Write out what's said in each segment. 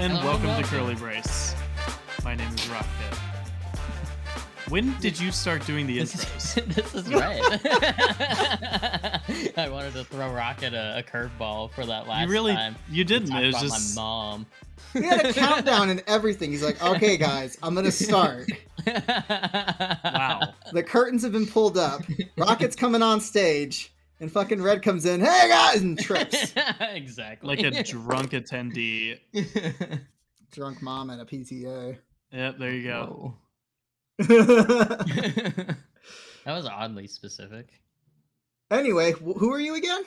Hello and Hello, welcome to. Curly Brace. My name is Rocket. When did you start doing the This intros? this is right. I wanted to throw Rocket a, a curveball for that last you really, time. you didn't. It was about just my mom. He had a countdown and everything. He's like, okay, guys, I'm gonna start. wow. The curtains have been pulled up. Rocket's coming on stage, and fucking Red comes in. Hey guys, and trips. exactly. Like a drunk attendee. Drunk mom at a PTA. Yep, there you go. that was oddly specific. anyway, wh- who are you again?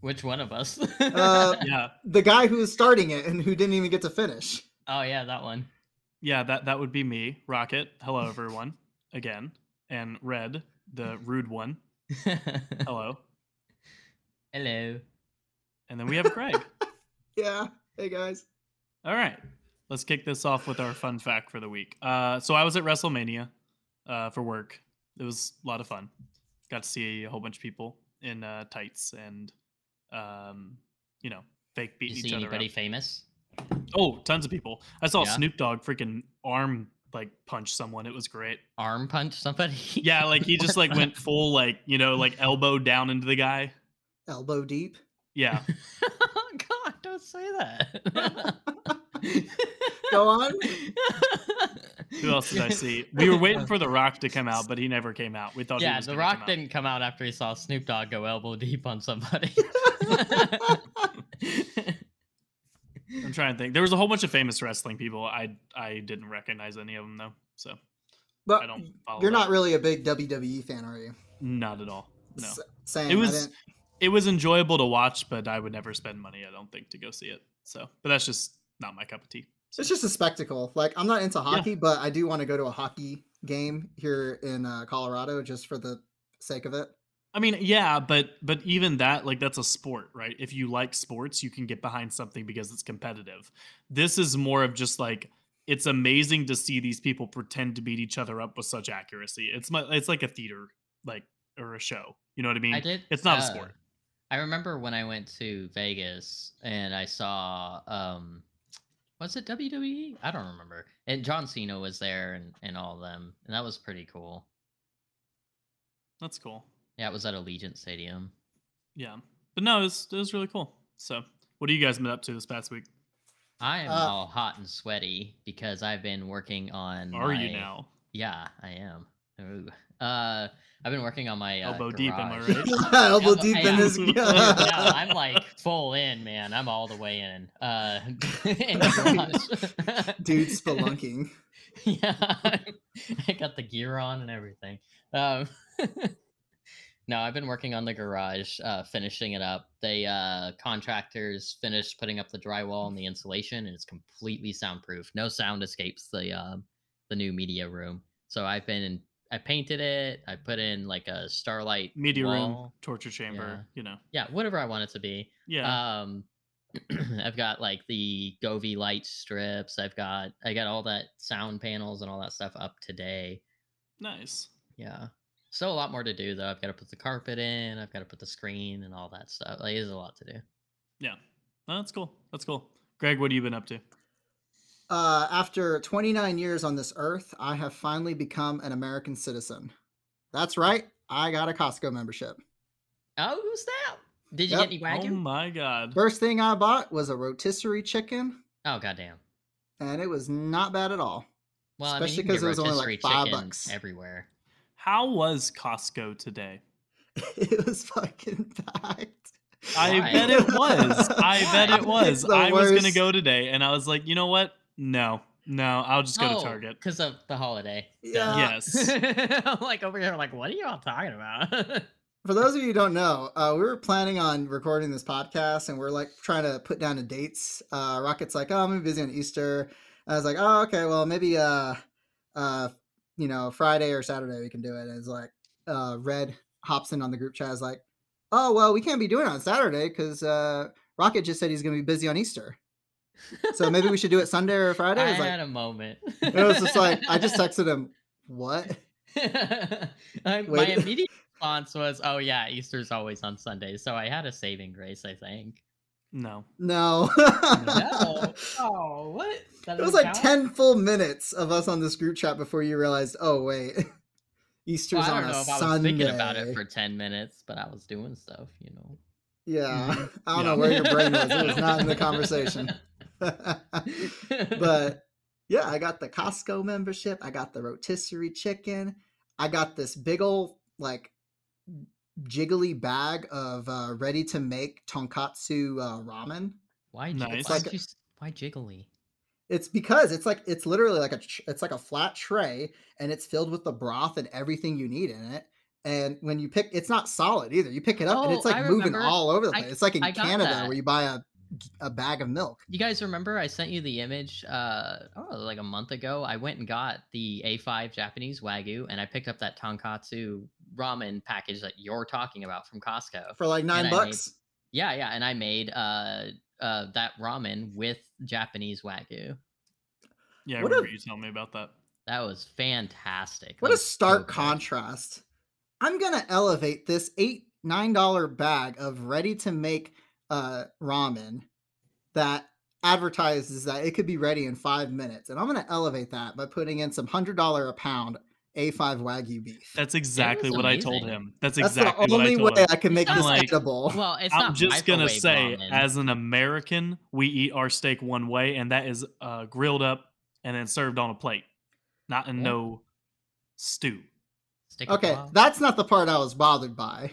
Which one of us? Uh, Yeah, The guy who was starting it and who didn't even get to finish. oh yeah, that one. yeah, that that would be me, Rocket. Hello, everyone, again, and Red, the rude one. Hello, Hello. and then we have Greg. Yeah. Hey guys. All right, let's kick this off with our fun fact for the week. Uh, so I was at WrestleMania uh, for work. It was a lot of fun. Got to see a whole bunch of people in uh, tights and, um, you know, fake Did beating you each see other anybody up. famous? Oh, tons of people. I saw Yeah? Snoop Dogg freaking arm like punch someone. It was great. Arm punch somebody? Yeah, like he just like went full like you know like elbow down into the guy. Elbow deep. Yeah, oh, God, don't say that. Go on. who else did I see? We were waiting for The Rock to come out, but he never came out. We thought he yeah, was The Rock come didn't come out after he saw Snoop Dogg go elbow deep on somebody. I'm trying to think. There was a whole bunch of famous wrestling people. I I didn't recognize any of them though. So But I don't follow. you're that. not really a big WWE fan, are you? Not at all. No. S- same. It was it was enjoyable to watch, but I would never spend money. I don't think to go see it. So, but that's just not my cup of tea. It's just a spectacle. Like I'm not into hockey, but I do want to go to a hockey game here in uh, Colorado just for the sake of it. I mean, yeah, but but even that, like, that's a sport, right? If you like sports, you can get behind something because it's competitive. This is more of just like it's amazing to see these people pretend to beat each other up with such accuracy. It's my, it's like a theater, like or a show. You know what I mean? I did. It's not a uh, sport. I remember when I went to Vegas and I saw um was it WWE? I don't remember. And John Cena was there and, and all of them. And that was pretty cool. That's cool. Yeah, it was at Allegiant Stadium. Yeah, but no, it was it was really cool. So, what have you guys been up to this past week? I am Uh, all hot and sweaty because I've been working on Are you now? Yeah, I am. Ooh. Uh I've been working on my uh, Elbow deep, am I garage. right? Elbow Yeah, deep in this. his. yeah, I'm like full in, man. I'm all the way in. Uh, in the dude spelunking. yeah, I got the gear on and everything. Um, no, I've been working on the garage, uh, finishing it up. They uh, contractors finished putting up the drywall and the insulation, and it's completely soundproof. No sound escapes the uh, the new media room. So I've been in, I painted it. I put in like a starlight Media room, torture chamber. You know, Yeah, whatever I want it to be. yeah. Um, I've got like the Govee light strips. I've got I got all that sound panels and all that stuff up today. nice. Yeah. Still a lot more to do though. I've got to put the carpet in. I've got to put the screen and all that stuff. Like, there's a lot to do. Yeah, oh, that's cool. That's cool. Greg, what have you been up to? Uh, after 29 years on this earth, I have finally become an American citizen. That's right. I got a Costco membership. Oh, who's that? Did you Yep. get any Oh my god. First thing I bought was a rotisserie chicken, Oh, goddamn. and it was not bad at all. Well, Especially because can 'cause get it was only, like, five bucks. everywhere. How was Costco today? it was fucking packed. I Why? bet it was. I bet it was. It's the I was gonna go today, and I was like, you know what? No, no, I'll just go to Target. because of the holiday. Yeah. Yes. I'm like over here, like, what are you all talking about? For those of you who don't know, uh, we were planning on recording this podcast, and we're like trying to put down the dates. Uh, Rocket's like, "Oh, I'm busy on Easter." I was like, "Oh, okay. Well, maybe uh, uh, you know, Friday or Saturday we can do it." And it's like, uh, Red hops in on the group chat. Is like, "Oh, well, we can't be doing it on Saturday because uh, Rocket just said he's gonna be busy on Easter. So maybe we should do it Sunday or Friday." I like, had a moment. it was just like I just texted him, "What?" I, my immediate response was, "Oh yeah, Easter's always on Sunday. so I had a saving grace, I think. No. No. No. Oh, what? That It was like count? 10 full minutes of us on this group chat before you realized, oh, wait. Easter's Well, I on don't a know if I was thinking about it for 10 minutes, but I was doing stuff, you know. Yeah. Mhm. I don't Yeah. know where your brain was. It was not in the conversation. but yeah, I got the Costco membership. I got the rotisserie chicken. I got this big old, like, jiggly bag of uh, ready to make tonkatsu uh, ramen. why, jig- Nice. why, Like did you, why jiggly? It's because it's like it's literally like a it's like a flat tray and it's filled with the broth and everything you need in it. And when you pick, it's not solid either. You pick it up and it's Oh, like I moving remember. all over the I- place. It's like in Canada that. where you buy a a bag of milk. You guys remember I sent you the image uh oh like a month ago. I went and got the A5 Japanese Wagyu and I picked up that tonkatsu ramen package that you're talking about from Costco. for like nine I made- bucks. Yeah, yeah, and I made uh uh that ramen with Japanese Wagyu. Yeah, I What a- you telling me about that. That was fantastic. What That a was so stark contrast. I'm gonna elevate this eight nine dollar bag of ready to make uh ramen that advertises that it could be ready in five minutes, and I'm gonna elevate that by putting in some hundred dollar a pound A5 Wagyu beef. That's exactly was what I told him. That's That's exactly the what I only told way him. I can make I'm this like- edible. Well, it's I'm not just gonna say, ramen. as an American, we eat our steak one way, and that is uh, grilled up and then served on a plate, not in Yeah. no stew. Stick Okay, that's not the part I was bothered by.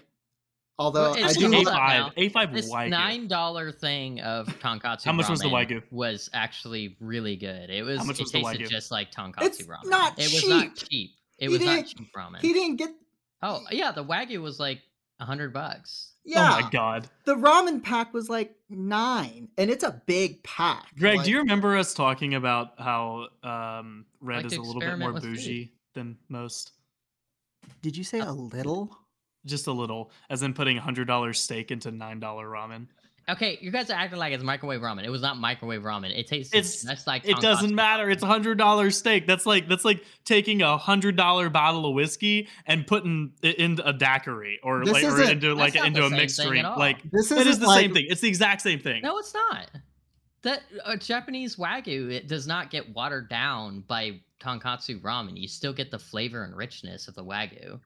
Although Well, I it's do, hold lo- up now. A5, A5 This Wagyu. nine dollar thing of tonkatsu. How much was the Wagyu? Was actually really good. It was. How much it was the tasted Wagyu? just like tonkatsu It's ramen. not It was not cheap. cheap. It He was not cheap ramen. he didn't get. Oh yeah, the wagyu was like a hundred bucks. Yeah, Oh my god, the ramen pack was like nine, and it's a big pack. Greg, Like, do you remember us talking about how um, Red Like is a little bit more with food. bougie than most? Did you say Uh, a little? Just a little, as in putting a hundred dollar steak into nine dollar ramen. Okay, you guys are acting like it's microwave ramen. It was not microwave ramen. It tastes It's- just like It doesn't tonkatsu matter. It's a hundred dollar steak. That's like that's like taking a hundred dollar bottle of whiskey and putting it into a daiquiri or This like or isn't- into like into a mixed drink. Like This it isn't is the like, same thing. It's the exact same thing. No, it's not. That uh, Japanese wagyu it does not get watered down by tonkatsu ramen. You still get the flavor and richness of the wagyu.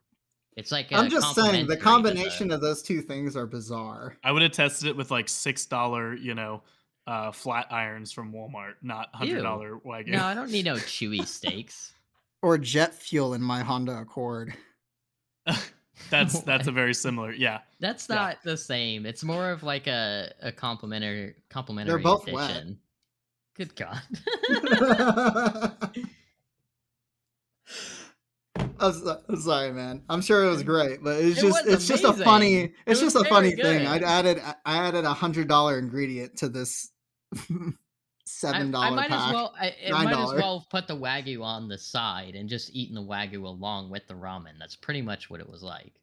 It's like i I'm just saying the combination of those two things are bizarre. I would have tested it with like six dollar, you know, uh, flat irons from Walmart, not hundred dollar wagyu. No, I don't need no chewy steaks. Or jet fuel in my Honda Accord. that's that's a very similar. Yeah, That's Yeah. not the same. It's more of like a a complimentary complimentary They're both wet. Good God. I'm, so- I'm sorry, man. I'm sure it was great, but it's It just it's just a funny it's was just a funny very thing. I added I added a hundred dollar ingredient to this seven dollar. I dollar might pack. as well. I, it might as well put the wagyu on the side and just eating the wagyu along with the ramen. That's pretty much what it was like.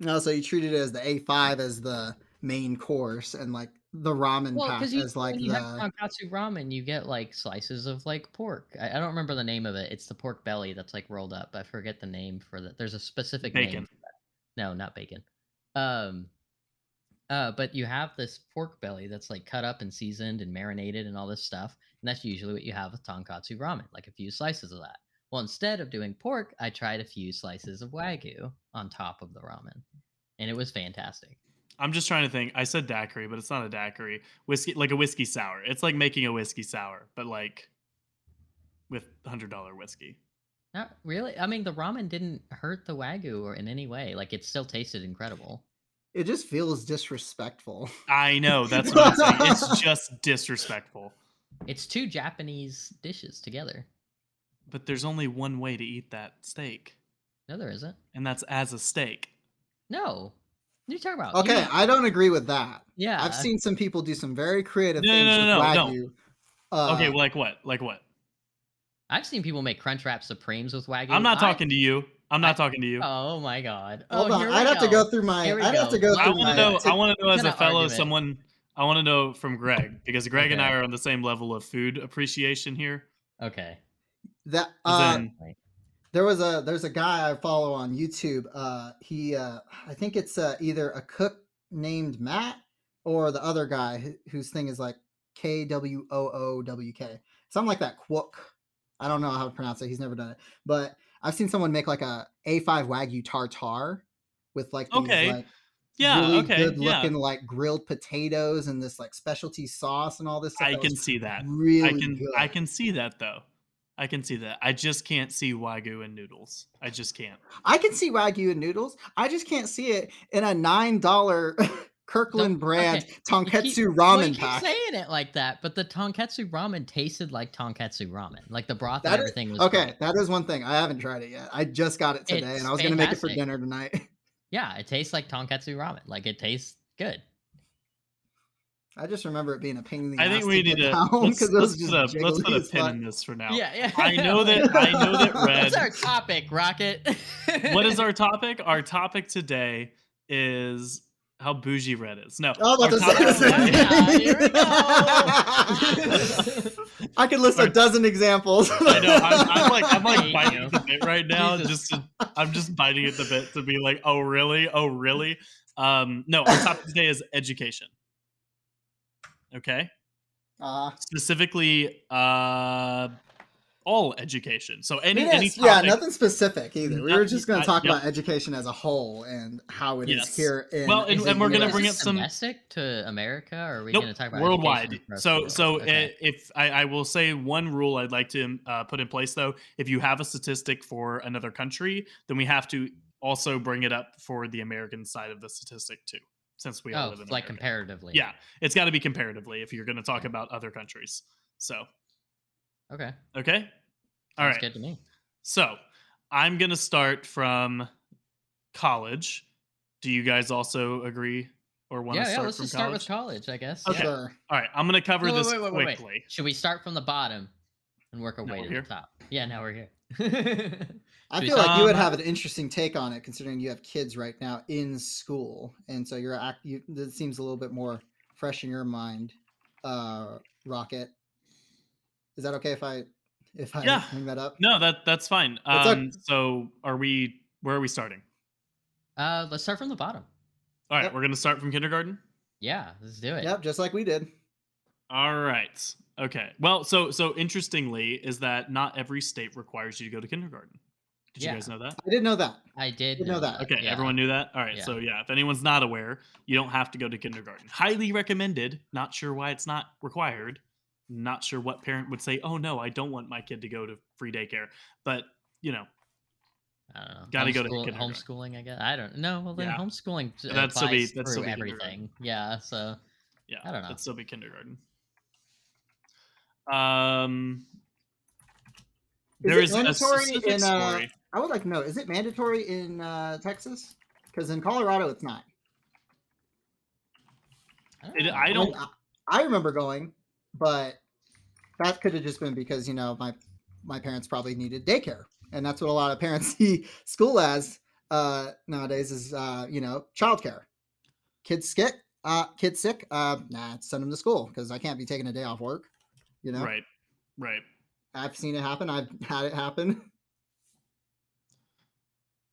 No, so you treated it as the A5 as the main course, and like the ramen Well, pack because you, as like when you have the tonkatsu ramen, you get like slices of like pork. I, I don't remember the name of it. It's the pork belly that's like rolled up. I forget the name for that. There's a specific Bacon. name. For that. No, not bacon. Um, uh, but you have this pork belly that's like cut up and seasoned and marinated and all this stuff, and that's usually what you have with tonkatsu ramen, like a few slices of that. Well, instead of doing pork, I tried a few slices of wagyu on top of the ramen, and it was fantastic. I'm just trying to think. I said daiquiri, but it's not a daiquiri. Whiskey, like a whiskey sour. It's like making a whiskey sour, but like with hundred dollar whiskey. Not really. I mean, the ramen didn't hurt the wagyu or in any way. Like it still tasted incredible. it just feels disrespectful. I know that's what I'm saying. It's just disrespectful. It's two Japanese dishes together. But there's only one way to eat that steak, No, there isn't. and that's as a steak. No. What are you talking about? You Okay, I don't agree with that. yeah. I've seen some people do some very creative No, no, things no, with no, no. wagyu. Uh, okay, well, like what? Like what? I've seen people make Crunchwrap Supremes with wagyu. I'm not I- talking to you. I'm not I- talking to you. Oh my god. hold oh, on, I'd have to go through my. I'd have to go. go I through want my. to know. I want to know as a fellow, argument. someone. I want to know from Greg because Greg and I are on the same level of food appreciation here. Okay. that As uh, in- there was a there's a guy I follow on YouTube. Uh, he uh, I think it's uh, either a cook named Matt or the other guy wh- whose thing is like K W O O W K, something like that. Quok. I don't know how to pronounce it. He's never done it, but I've seen someone make like a A5 Wagyu tartar with like these Okay. like Yeah, really okay, good yeah. looking like grilled potatoes and this like specialty sauce and all this stuff. I can was see that. really I can good. I can see that though. I can see that. I just can't see wagyu and noodles. I just can't. I can see Wagyu and noodles. I just can't see it in a nine dollar Kirkland brand okay, You tonketsu keep- well, you ramen keep pack. saying it like that, but the tonketsu ramen tasted like tonketsu ramen. Like the broth That and is- everything was Okay, great. that is one thing. I haven't tried it yet. I just got it today, It's and I was gonna make it for dinner tonight. Yeah, it tastes like tonketsu ramen. Like it tastes good. I just remember it being a pain in the I think we need to down let's, 'cause it was let's put a just let's put a as pin fuck. in this for now. Yeah, yeah. I know that- I know that red. What's Red- our topic, Rocket? What is our topic? Our topic today is how bougie red is. No, Oh, our about to topic say today- Yeah, I could list a dozen examples. I know. I'm, I'm like I'm like biting you. the bit right now. Jesus. Just to, I'm just biting at the bit to be like, oh really? Oh really? Um, no, our topic today is education. Okay, Uh, specifically, uh, all education. So any we any didn't- yeah, nothing specific either. We No- were just going to talk yep. about education as a whole and how it is Yes. here in. Well, and- and we're gonna bring up some- domestic to America, or are we Nope, going to talk about worldwide. education across the So, world? so Okay. uh, if I, I will say one rule I'd like to uh, put in place though, if you have a statistic for another country, then we have to also bring it up for the American side of the statistic too, since we all oh, live in like America. comparatively. Yeah, it's got to be comparatively if you're going to talk about other countries. So, Okay. okay, all Sounds right. Good to me. So, I'm going to start from college. Do you guys also agree or want to Yeah, yeah. start Let's from just college? start with college, I guess. Okay. Sure. All right, I'm going to cover Wait, wait, this wait, wait, wait, wait. quickly. Should we start from the bottom and work our Now way to here? the top? Yeah, now we're here. I feel like you would have an interesting take on it, considering you have kids right now in school, and so you're act. You, this seems a little bit more fresh in your mind, uh, Rocket. Is that okay if I if I Yeah. bring that up? No, that that's fine. What's up? Um, so are we? Where are we starting? uh, let's start from the bottom. All right, Yep. we're gonna start from kindergarten. Yeah, let's do it. Yep, just like we did. All right. Okay. Well, so so interestingly, is that not every state requires you to go to kindergarten. Did Yeah. you guys know that? I didn't know that. I did Didn't know that. Okay, yeah. everyone knew that. All right. Yeah. So yeah, if anyone's not aware, you don't have to go to kindergarten. Highly recommended. Not sure why it's not required. Not sure what parent would say, "Oh no, I don't want my kid to go to free daycare." But you know, I don't know. Gotta go to Homeschool- kindergarten. homeschooling. I guess I don't know. Well, then Yeah. homeschooling that's That'd still be- applies that'd still be everything. Yeah. So yeah, I don't know. It'd still be kindergarten. Um, Is there it is a specific in, uh, story. I would like to know: is it mandatory in uh, Texas? Because in Colorado, it's not. It- I don't- I, I remember going, but that could have just been because you know my my parents probably needed daycare, and that's what a lot of parents see school as uh, nowadays is uh, you know childcare. Kids sick, uh, kids sick. Uh, nah, send them to school because I can't be taking a day off work. You know, Right. Right. I've seen it happen. I've had it happen.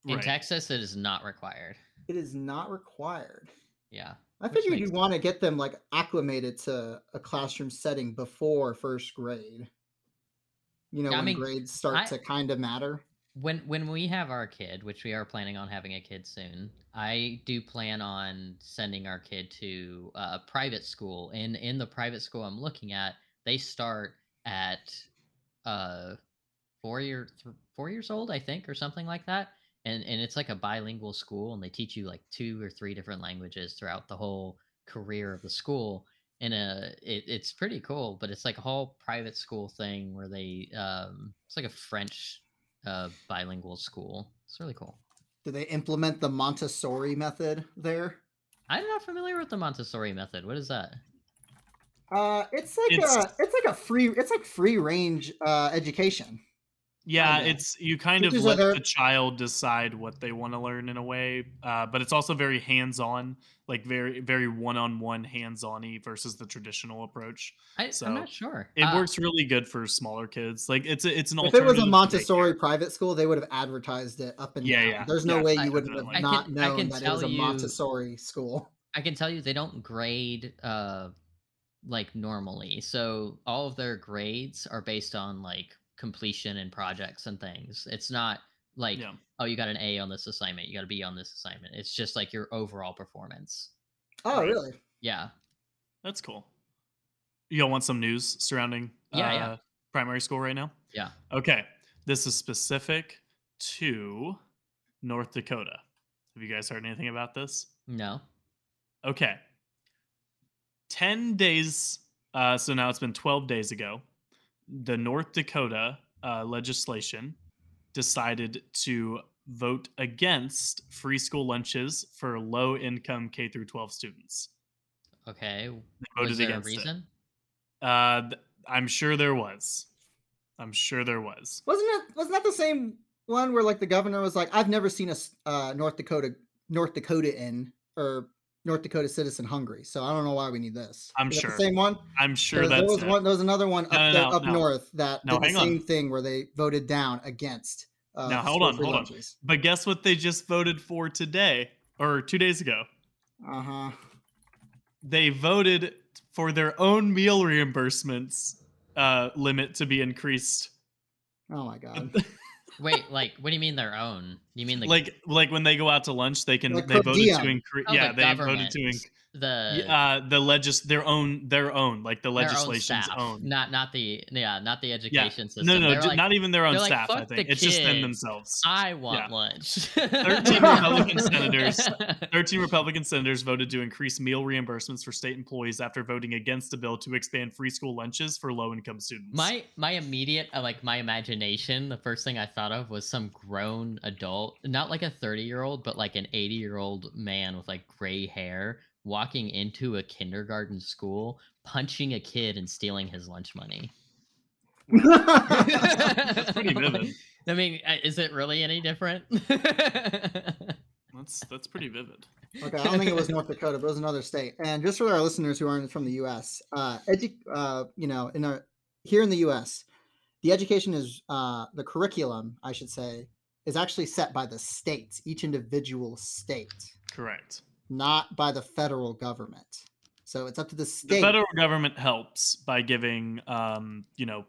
In right. Texas, it is not required. It is not required. Yeah. I figured you'd want to get them like acclimated to a classroom setting before first grade. You know, Yeah, I when mean, grades start I- to kind of matter. When when we have our kid, which we are planning on having a kid soon, I do plan on sending our kid to a private school. In in the private school I'm looking at, they start at uh four year th- four years old, I think, or something like that. And and it's like a bilingual school, and they teach you like two or three different languages throughout the whole career of the school. And uh, it, it's pretty cool, but it's like a whole private school thing where they um, it's like a French uh, bilingual school. It's really cool. Do they implement the Montessori method there? I'm not familiar with the Montessori method. What is that? Uh, it's like It's- a, it's like a free, it's like free range uh, education. Yeah, it's you kind of let the child decide what they want to learn in a way, uh, but it's also very hands-on, like very very one-on-one hands-on-y versus the traditional approach. I, So, I'm not sure. It Uh, works really good for smaller kids. Like it's a, it's an alternative. If it was a Montessori private school, they would have advertised it up and Yeah, down. yeah, There's no yeah, way you wouldn't have. Not can- known that it was a tell you- Montessori school. I can tell you they don't grade uh like normally. So all of their grades are based on like completion and projects and things. It's not like Yeah. oh you got an A on this assignment, you got a B on this assignment. It's just like your overall performance. Oh, really? Yeah. That's cool. Y'all want some news surrounding Yeah, yeah. uh, primary school right now? Yeah. Okay. This is specific to North Dakota. Have you guys heard anything about this? No. Okay. 10 days. Uh, so now it's been 12 days ago. The North Dakota uh, legislation decided to vote against free school lunches for low income K through 12 students. Okay. They voted Was there a against it. reason? Uh, th- I'm sure there was. I'm sure there was. Wasn't it? Wasn't that the same one where like the governor was like, "I've never seen a uh, North Dakota North Dakota in or North Dakota citizen hungry, so I don't know why we need this." I'm sure. the same one. I'm sure there, there was it. one. There was another one up No, up no. north that did the hang on. same thing where they voted down against. Uh, Now, hold on, hold on. But guess what they just voted for today or two days ago? Uh huh. They voted for their own meal reimbursements uh, limit to be increased. Oh my god. Wait, like what do you mean their own? You mean the like like when they go out to lunch, they can Like they voted diem. to increase. Oh, yeah, the they voted to inc- the uh, the legis their own their own like the legislation's own, own. not not the yeah not the education system. No, no, like, not even their own they're like, staff. I think it's just them themselves. I want Yeah. lunch. 13 Republican senators 13 Republican senators voted to increase meal reimbursements for state employees after voting against a bill to expand free school lunches for low income students. My my immediate uh, like my imagination, the first thing I thought of was some grown adult, not like a 30 year old, but like an 80 year old man with like gray hair walking into a kindergarten school, punching a kid and stealing his lunch money. That's pretty vivid. I mean, uh, is it really any different? That's that's pretty vivid. Okay, I don't think it was North Dakota, but it was another state. And just for our listeners who aren't from the U.S., uh, edu- uh, you know, in our here in the U.S., the education is uh, the curriculum, I should say, is actually set by the states, each individual state, Correct. Not by the federal government. So it's up to the state. The state federal government helps by giving um, you know,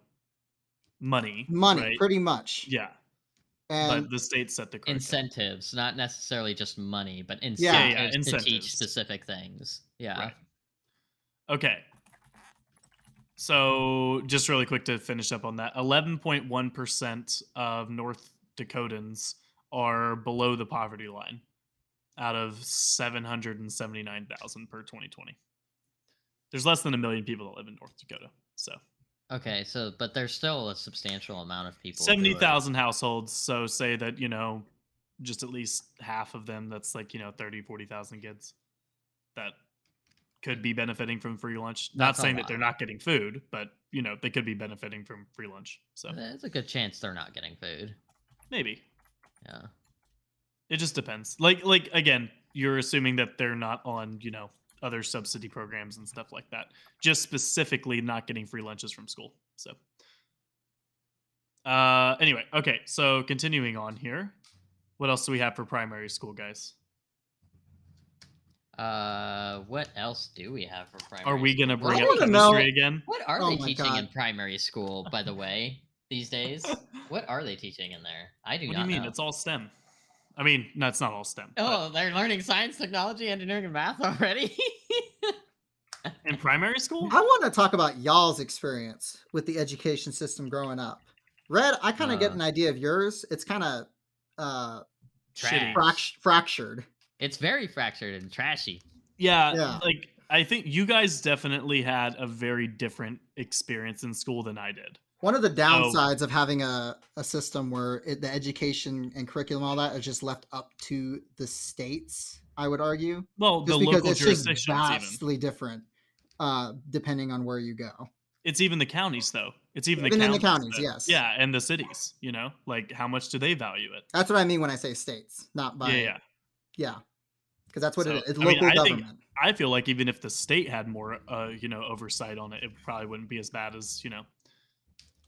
money. money, right? pretty much. Yeah. And but the states set the curriculum. incentives, not necessarily just money, but incentives, Yeah, yeah, to teach specific things. Yeah. Right. Okay. So, just really quick to finish up on that 11.1% of North Dakotans are below the poverty line out of 779,000 per 2020. There's less than a million people that live in North Dakota. So, Okay, so but there's still a substantial amount of people. who are- 70,000 households. So, say that, you know, just at least half of them, that's like, you know, 30, 40,000 kids that could be benefiting from free lunch. Not That's saying that they're not getting food, but, you know, they could be benefiting from free lunch. So, There's a good chance they're not getting food. maybe. Yeah. It just depends. Like, like again, you're assuming that they're not on, you know, other subsidy programs and stuff like that. Just specifically not getting free lunches from school. So, uh, anyway, okay. So continuing on here, what else do we have for primary school, guys? Uh, what else do we have for primary? Are we gonna bring I up wanna chemistry again? What are Oh they my teaching in primary school, by the way, these days? what are they teaching in there? I do What do you mean? know. It's all STEM. I mean, no, it's not all STEM. but Oh, they're learning science, technology, engineering, and math already. in primary school, I want to talk about y'all's experience with the education system growing up. Red, I kind of get Uh. an idea of yours. It's kind of uh, fract- fractured. it's very fractured and trashy. Yeah, Yeah. like I think you guys definitely had a very different experience in school than I did. One of the downsides of having a, a system where it, the education and curriculum, all that, is just left up to the states, I would argue. Well, Just the because local it's just jurisdictions, even. vastly different uh, depending on where you go. It's even the counties, though. It's even, Even the in the counties. counties, that- yes. Yeah, and the cities. You know, like how much do they value it? That's what I mean when I say states, not by yeah, yeah. yeah, because that's what So, it is. It's I mean, local I think- government. I feel like even if the state had more, uh, you know, oversight on it, it probably wouldn't be as bad as you know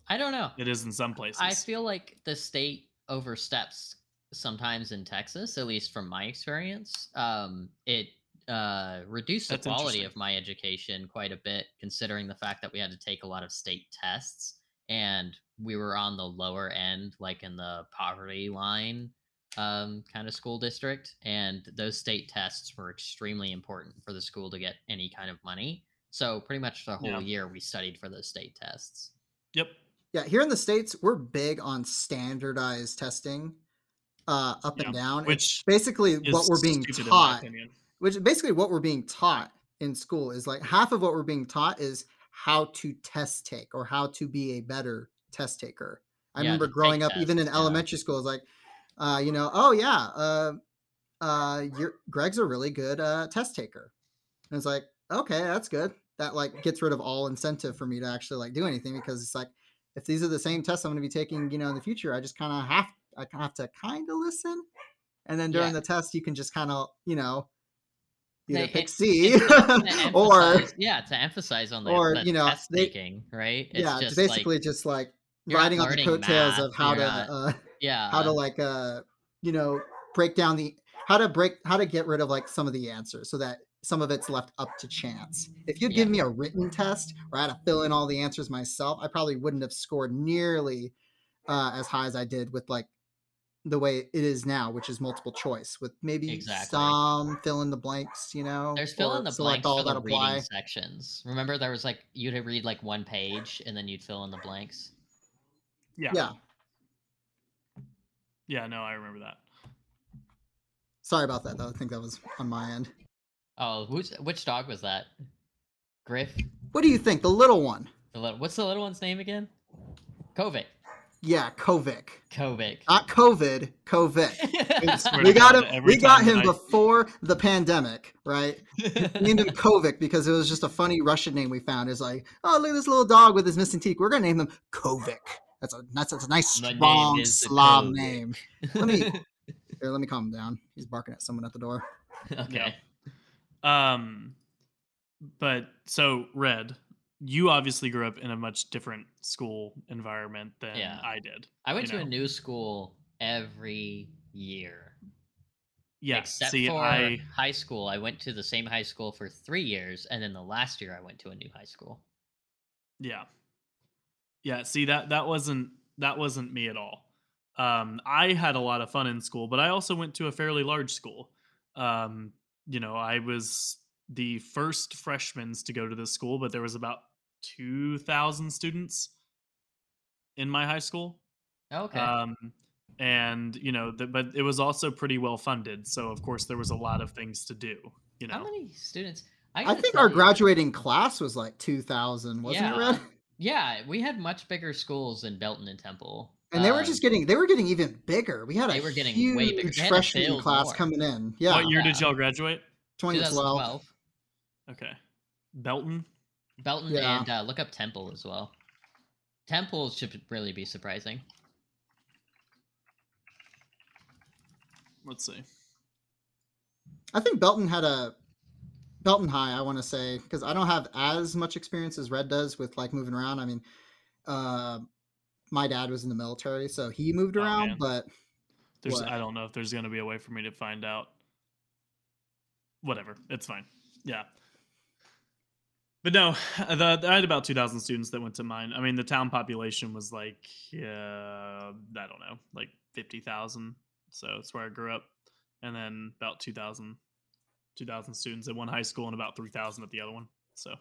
I don't know. it is in some places. I feel like the state oversteps sometimes in Texas, at least from my experience. Um, it uh, reduced the quality of my education quite a bit, considering the fact that we had to take a lot of state tests and we were on the lower end, like in the poverty line um, kind of school district. And those state tests were extremely important for the school to get any kind of money. So, pretty much the whole Yeah. year we studied for those state tests. Yep. Yeah, here in the states, we're big on standardized testing, uh, up Yeah, and down. Which basically what we're being stupid in my taught. Which is basically what we're being taught in school is like half of what we're being taught is how to test take or how to be a better test taker. I Yeah, remember growing up, even in yeah. elementary school, it's like, uh, you know, oh yeah, uh, uh, you're Greg's a really good uh, test taker, and it's like, okay, that's good. That like gets rid of all incentive for me to actually like do anything because it's like, if these are the same tests I'm going to be taking, you know, in the future, I just kind of have I have to kind of listen, and then during Yeah. the test, you can just kind of, you know, either pick C or yeah, to emphasize on the, or, the you know, test they- taking, right? It's yeah, just basically like, just like riding on the coattails math, of how to not- uh, yeah, how to like uh you know break down the how to break how to get rid of like some of the answers so that some of it's left up to chance. If you'd give me a written test where I had to fill in all the answers myself, I probably wouldn't have scored nearly uh, as high as I did with like the way it is now, which is multiple choice with maybe Exactly. some fill in the blanks, you know. There's fill in the blanks all for the that apply. reading sections. Remember, there was like you'd read like one page and then you'd fill in the blanks. Yeah. Yeah. Yeah, no, I remember that. Sorry about that though. I think that was on my end. Oh, which which dog was that? Griff. What do you think? The little one. The little, what's the little one's name again? Kovic. Yeah, Kovic. Kovic. Not COVID, Kovic. Swear we to got God, him. every We got him I- before the pandemic, right? We named him Kovic because it was just a funny Russian name we found. It's like, oh, look at this little dog with his missing teeth. We're gonna name him Kovic. That's a that's, that's a nice My name strong is Slav name. Let me here. Let me calm him down. He's barking at someone at the door. okay. Um, but so Red, you obviously grew up in a much different school environment than Yeah. I did. I went to a new school every year. Yeah. Except see, for I high school. I went to the same high school for three years, and then the last year I went to a new high school. yeah, yeah. See that that wasn't that wasn't me at all. Um, I had a lot of fun in school, but I also went to a fairly large school. Um, you know, I was the first freshmans to go to this school, but there was about two thousand students in my high school. Okay. Um, and you know, the, but it was also pretty well funded, so of course there was a lot of things to do. You know, How many students? I gotta think our you- graduating class was like two thousand, wasn't it, Yeah. Red? Yeah, we had much bigger schools in Belton and Temple. And they were Um, just getting they were getting even bigger. We had a They were getting huge way bigger. They had to freshman build class more. coming in. Yeah, what year did y'all graduate? 2012. 2012. Okay, Belton. Belton Yeah. and uh, look up Temple as well. Temple should really be surprising. Let's see. I think Belton had a Belton High. I want to say because I don't have as much experience as Red does with like moving around. I mean, uh, my dad was in the military, so he moved Oh, around. man. but There's, What? I don't know if there's gonna be a way for me to find out. Whatever, it's fine. Yeah. But no, the, I had about 2,000 students that went to mine. I mean, the town population was like, uh, I don't know, like 50,000. So it's where I grew up. And then about 2,000, 2,000 students at one high school and about 3,000 at the other one. So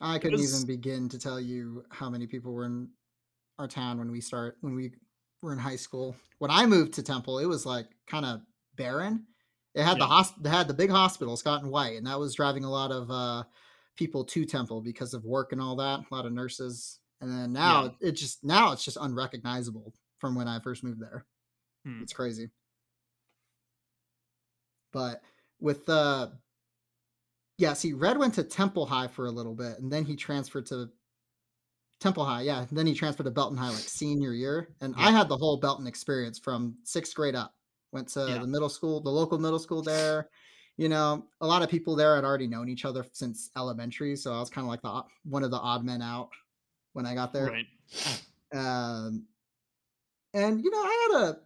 I couldn't was- even begin to tell you how many people were in our town when we start when we were in high school. When I moved to Temple, it was like kind of barren. It had the Yeah. hosp- they had the big hospital, Scott and White, and that was driving a lot of uh, people to Temple because of work and all that. A lot of nurses, and then now Yeah. it just now it's just unrecognizable from when I first moved there. Hmm. It's crazy. But with uh yeah, see, Red went to Temple High for a little bit, and then he transferred to Temple High. Yeah, and then he transferred to Belton High like senior year, and I had the whole Belton experience from sixth grade up. Went to Yeah. the middle school, the local middle school there. You know, a lot of people there had already known each other since elementary, so I was kind of like the one of the odd men out when I got there right. um, and you know, I had a,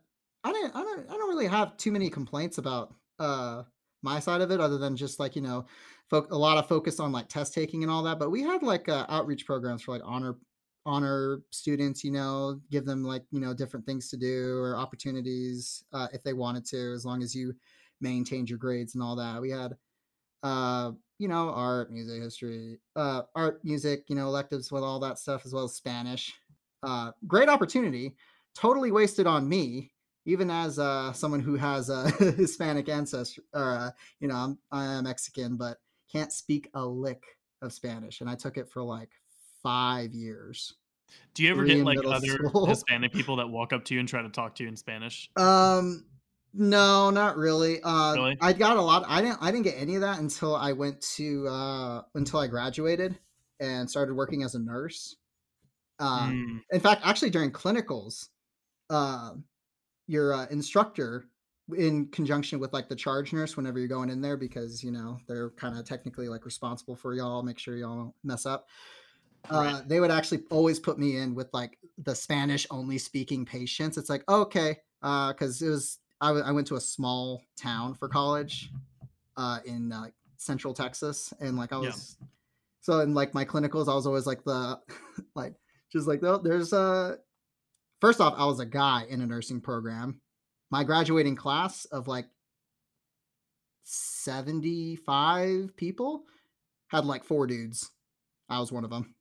I didn't, I don't, I don't really have too many complaints about uh my side of it, other than just like you know, fo- a lot of focus on like test taking and all that. But we had like uh, outreach programs for like honor honor students. You know, give them like you know different things to do or opportunities uh, if they wanted to, as long as you maintained your grades and all that. We had uh you know art music history uh art music you know electives with all that stuff as well as spanish uh great opportunity totally wasted on me even as uh someone who has a hispanic ancestry or uh, you know i'm i'm mexican but can't speak a lick of spanish and i took it for like five years Do you ever get like other school. Hispanic people that walk up to you and try to talk to you in Spanish? Um, no, not really. Uh, Really? I got a lot. I didn't. I didn't get any of that until I went to uh, until I graduated and started working as a nurse. Uh, Mm, In fact, actually during clinicals, uh, your uh, instructor, in conjunction with like the charge nurse, whenever you're going in there, because you know they're kind of technically like responsible for y'all, make sure y'all don't mess up. Uh, Right. They would actually always put me in with like the Spanish only speaking patients. It's like okay, because it was I, w- I went to a small town for college uh, in uh, Central Texas, and like I Yeah. was so in like my clinicals, I was always like the like just like oh, there's a first off, I was a guy in a nursing program. My graduating class of like 75 people had like four dudes. I was one of them.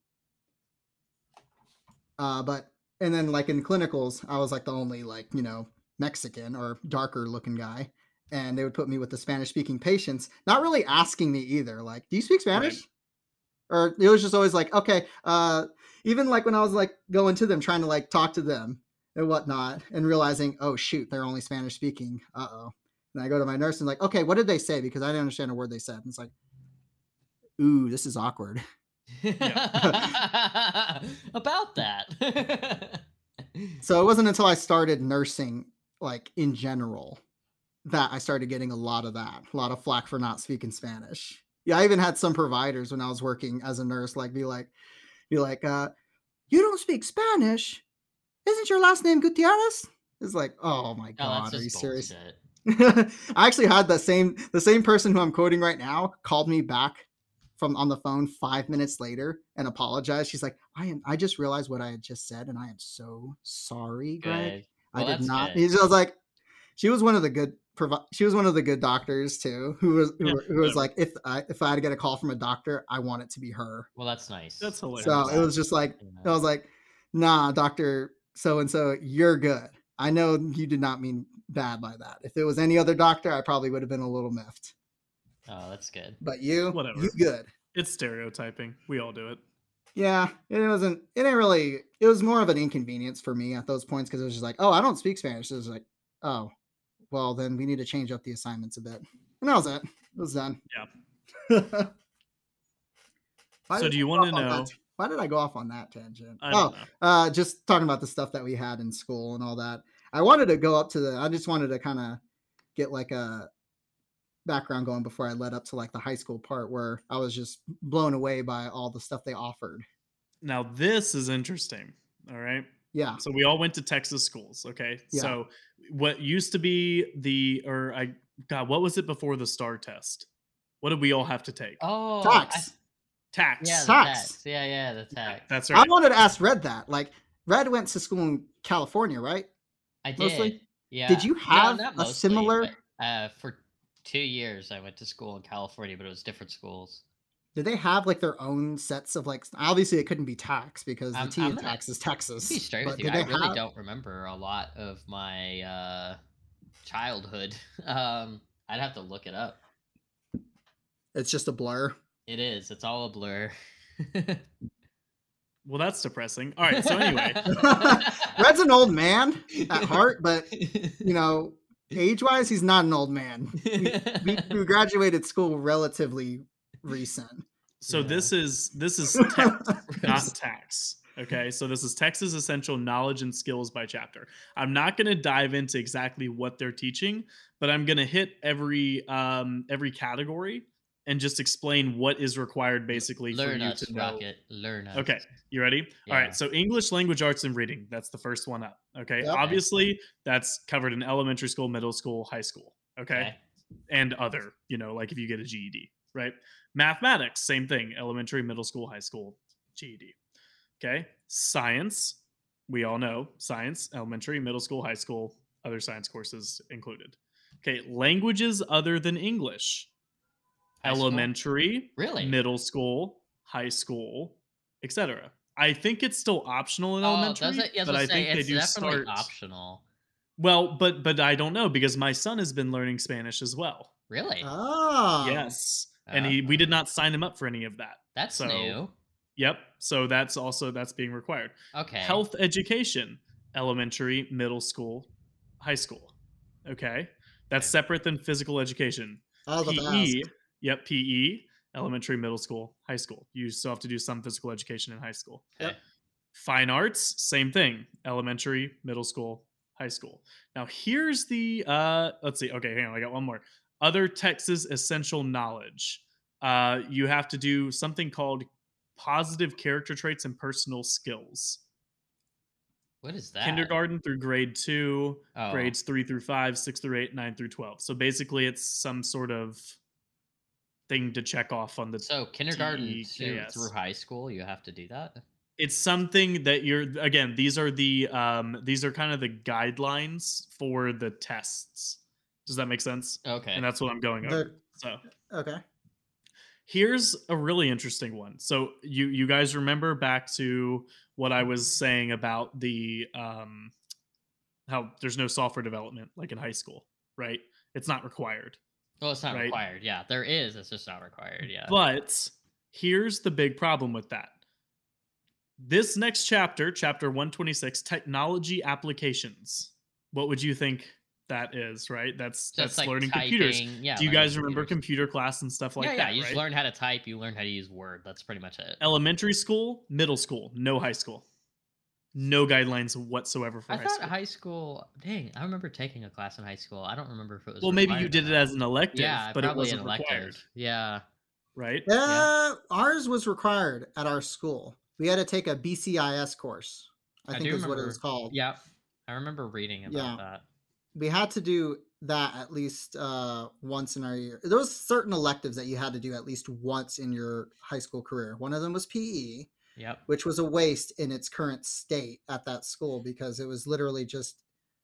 Uh, but and then like in clinicals, I was like the only like, you know, Mexican or darker looking guy. And they would put me with the Spanish speaking patients, not really asking me either. Like, do you speak Spanish? Or it was just always like, okay, uh, even like when I was like going to them, trying to like talk to them and whatnot, and realizing, oh shoot, they're only Spanish speaking. Uh oh. And I go to my nurse and like, okay, what did they say? Because I didn't understand a word they said. And it's like, ooh, this is awkward. About that. So it wasn't until I started nursing, like in general, that I started getting a lot of that, a lot of flack for not speaking Spanish. Yeah, I even had some providers when I was working as a nurse, like be like, be like, uh, you don't speak Spanish? Isn't your last name Gutierrez? It's like, oh my oh, god, that's are you serious? I actually had the same the same person who I'm quoting right now called me back from on the phone five minutes later and apologized. She's like, I am I just realized what I had just said and I am so sorry, Greg. I did not. good. He was like, she was one of the good. Provi- she was one of the good doctors too, who was who, Yeah, who was like, if I if I had to get a call from a doctor, I want it to be her. Well, that's nice. That's hilarious. So it was just like I was like, nah, doctor so and so, you're good. I know you did not mean bad by that. If it was any other doctor, I probably would have been a little miffed. Oh, that's good. But you, Whatever. you good. it's stereotyping. We all do it. Yeah, it wasn't. It didn't really. It was more of an inconvenience for me at those points because it was just like, oh, I don't speak Spanish. It was like, oh, well, then we need to change up the assignments a bit. And that was it. It was done. Yeah. So do you on that know- Why did I go off on that tangent? Oh, uh, just talking about the stuff that we had in school and all that. I wanted to go up to the. I just wanted to kind of get like a background going before I led up to like the high school part where I was just blown away by all the stuff they offered. Now this is interesting. All right. Yeah. So we all went to Texas schools. Okay. Yeah. So what used to be the or I God, what was it before the STAAR test? What did we all have to take? Oh, TAKS. I- TAKS. yeah, the TAKS. TAKS. Yeah, yeah, the TAKS. That's right. I wanted to ask Red that. Like, Red went to school in California, right? I did. mostly? Yeah. Did you No, have not a mostly, similar- but, uh, for two years, I went to school in California, but it was different schools. Did they have like their own sets of like? Obviously, it couldn't be TAKS because the I'm- T I'm in gonna TAKS is Texas. Be straight but with you, I they really have- don't remember a lot of my uh, childhood. Um, I'd have to look it up. It's just a blur. It is. It's all a blur. Well, that's depressing. All right. So anyway, Red's an old man at heart, but you know, age-wise, he's not an old man. We, we graduated school relatively recent. so Yeah. this is this is tax, not tax. Okay, so this is Texas Essential Knowledge and Skills by chapter. I'm not going to dive into exactly what they're teaching, but I'm going to hit every um, every category and just explain what is required basically for you us, to know. Rocket. Learn us. Okay, you ready? All Yeah. right. So English language arts and reading. That's the first one up. Okay. Yep. Obviously, that's covered in elementary school, middle school, high school. Okay. Okay. and other, you know, like if you get a GED, right? Mathematics, same thing, elementary, middle school, high school, GED. Okay. Science, we all know science, elementary, middle school, high school, other science courses included. Okay. Languages other than English, High school? elementary, Really? middle school, high school, etc. I think it's still optional in Oh, elementary, it? Yeah, but gonna I say, think they it's do definitely start. optional. Well, but but I don't know because my son has been learning Spanish as well. Really? Oh, Yes, and he we did not sign him up for any of that. That's so- new. Yep. So that's also that's being required. Okay. Health education, elementary, middle school, high school. Okay, that's Okay. separate than physical education. I was about to PE, ask. yep, PE, elementary, middle school, high school. You still have to do some physical education in high school. Okay. Fine arts, same thing. Elementary, middle school, high school. Now here's the uh let's see. Okay, hang on, I got one more. Other Texas essential knowledge. Uh you have to do something called positive character traits and personal skills. What is that? Kindergarten through grade 2, Oh. grades 3 through 5, 6 through 8, 9 through 12. So basically it's some sort of thing to check off on the So kindergarten to, through high school, you have to do that. it's something that you're again these are the um these are kind of the guidelines for the tests does that make sense Okay. and that's what i'm going over The- so okay. here's a really interesting one so you you guys remember back to what i was saying about the um how there's no software development like in high school right it's not required well, it's not right? required. Yeah, there is. It's just not required. Yeah. But here's the big problem with that. This next chapter, chapter 126, technology applications. What would you think that is, right? That's Just that's like learning computers. Yeah. Do you guys remember computers. computer class and stuff like yeah, that? yeah. You right? just learn how to type. You learn how to use Word. That's pretty much it. Elementary school, middle school, no high school. No guidelines whatsoever for I high thought school. high school. Dang, I remember taking a class in high school. I don't remember if it was. well, maybe you did it as an elective, yeah, but it wasn't required, Yeah. right? Uh, ours was required at our school. We had to take a BCIS course. I, I think do is what it was called. Yeah. I remember reading about Yeah. that. We had to do that at least uh, once in our year. There was certain electives that you had to do at least once in your high school career. One of them was PE, Yep. which was a waste in its current state at that school because it was literally just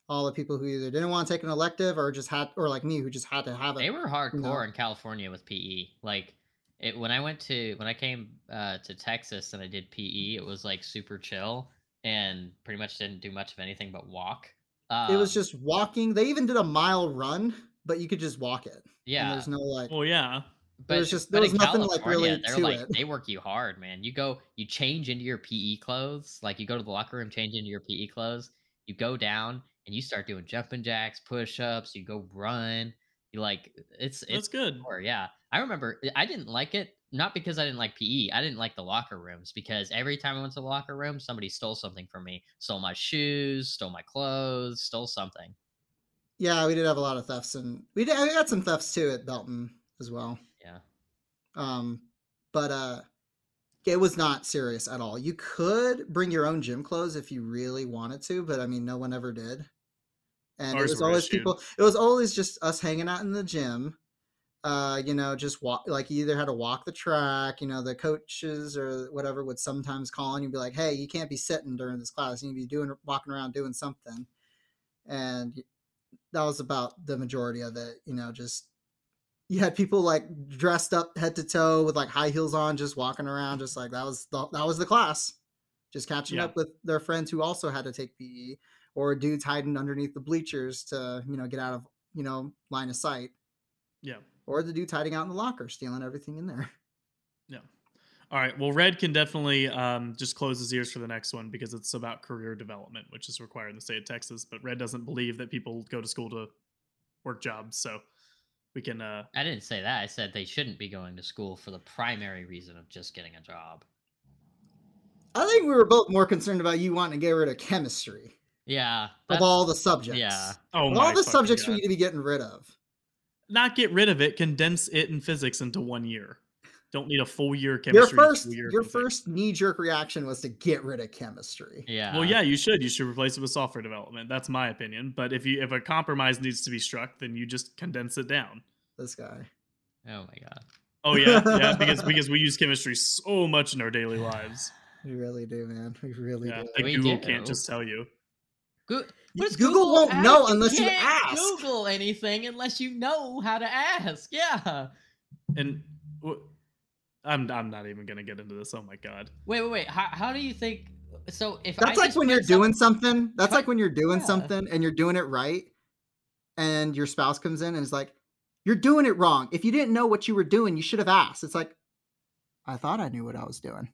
all the people who either didn't want to take an elective or just had, or like me, who just had to have it. They were hardcore know. in California with PE. Like it when I went to when I came uh, to Texas and I did PE, it was like super chill and pretty much didn't do much of anything but walk. Um, it was just walking. They even did a mile run, but you could just walk it. And yeah. there's no like. Well, yeah. But was just- but there in was nothing, like, really they're to like it. they work you hard, man. You go, you change into your PE clothes, like you go to the locker room, change into your PE clothes, you go down and you start doing jumping jacks, push ups, you go run. You like it's That's it's good. hardcore, yeah. I remember I didn't like it, not because I didn't like PE. I didn't like the locker rooms because every time I went to the locker room, somebody stole something from me. Stole my shoes, stole my clothes, stole something. Yeah, we did have a lot of thefts, and we did. We had some thefts too at Belton as well. Yeah. Um, but uh, it was not serious at all. You could bring your own gym clothes if you really wanted to, but I mean, no one ever did. And Ours it was always issued. people. It was always just us hanging out in the gym. Uh, you know, just walk. Like you either had to walk the track. You know, the coaches or whatever would sometimes call and you'd be like, "Hey, you can't be sitting during this class. You need to be doing walking around doing something." And that was about the majority of it. You know, just you had people like dressed up head to toe with like high heels on, just walking around, just like that was the that was the class, just catching Yeah. up with their friends who also had to take PE, or dudes hiding underneath the bleachers to you know get out of you know line of sight, Yeah. Or the dude hiding out in the locker stealing everything in there. Yeah. All right. Well, Red can definitely um, just close his ears for the next one because it's about career development, which is required in the state of Texas. But Red doesn't believe that people go to school to work jobs, so we can. Uh, I didn't say that. I said they shouldn't be going to school for the primary reason of just getting a job. I think we were both more concerned about you wanting to get rid of chemistry Yeah. of all the subjects. yeah. oh of my all the fucking subjects for you to be getting rid of. Not get rid of it. Condense it in physics into one year. Don't need a full year Your chemistry. and a first, year your physics. first knee jerk reaction was to get rid of chemistry. Yeah. Well, yeah, you should. You should replace it with software development. That's my opinion. But if you if a compromise needs to be struck, then you just condense it down. This guy. Oh my god. Oh yeah, yeah, because because we use chemistry so much in our daily lives. We really do, man. We really Yeah, do. like We Google do. can't just tell you. Go- what does Google won't know unless you can't ask. Google anything unless you know how to ask. Yeah. And wh- I'm I'm not even gonna get into this. Oh my god. Wait, wait, wait. How, how do you think? So if I That's like when you're some- doing something. That's Cut- like when you're doing yeah. something and you're doing it right, and your spouse comes in and is like, "You're doing it wrong. If you didn't know what you were doing, you should have asked." It's like, I thought I knew what I was doing.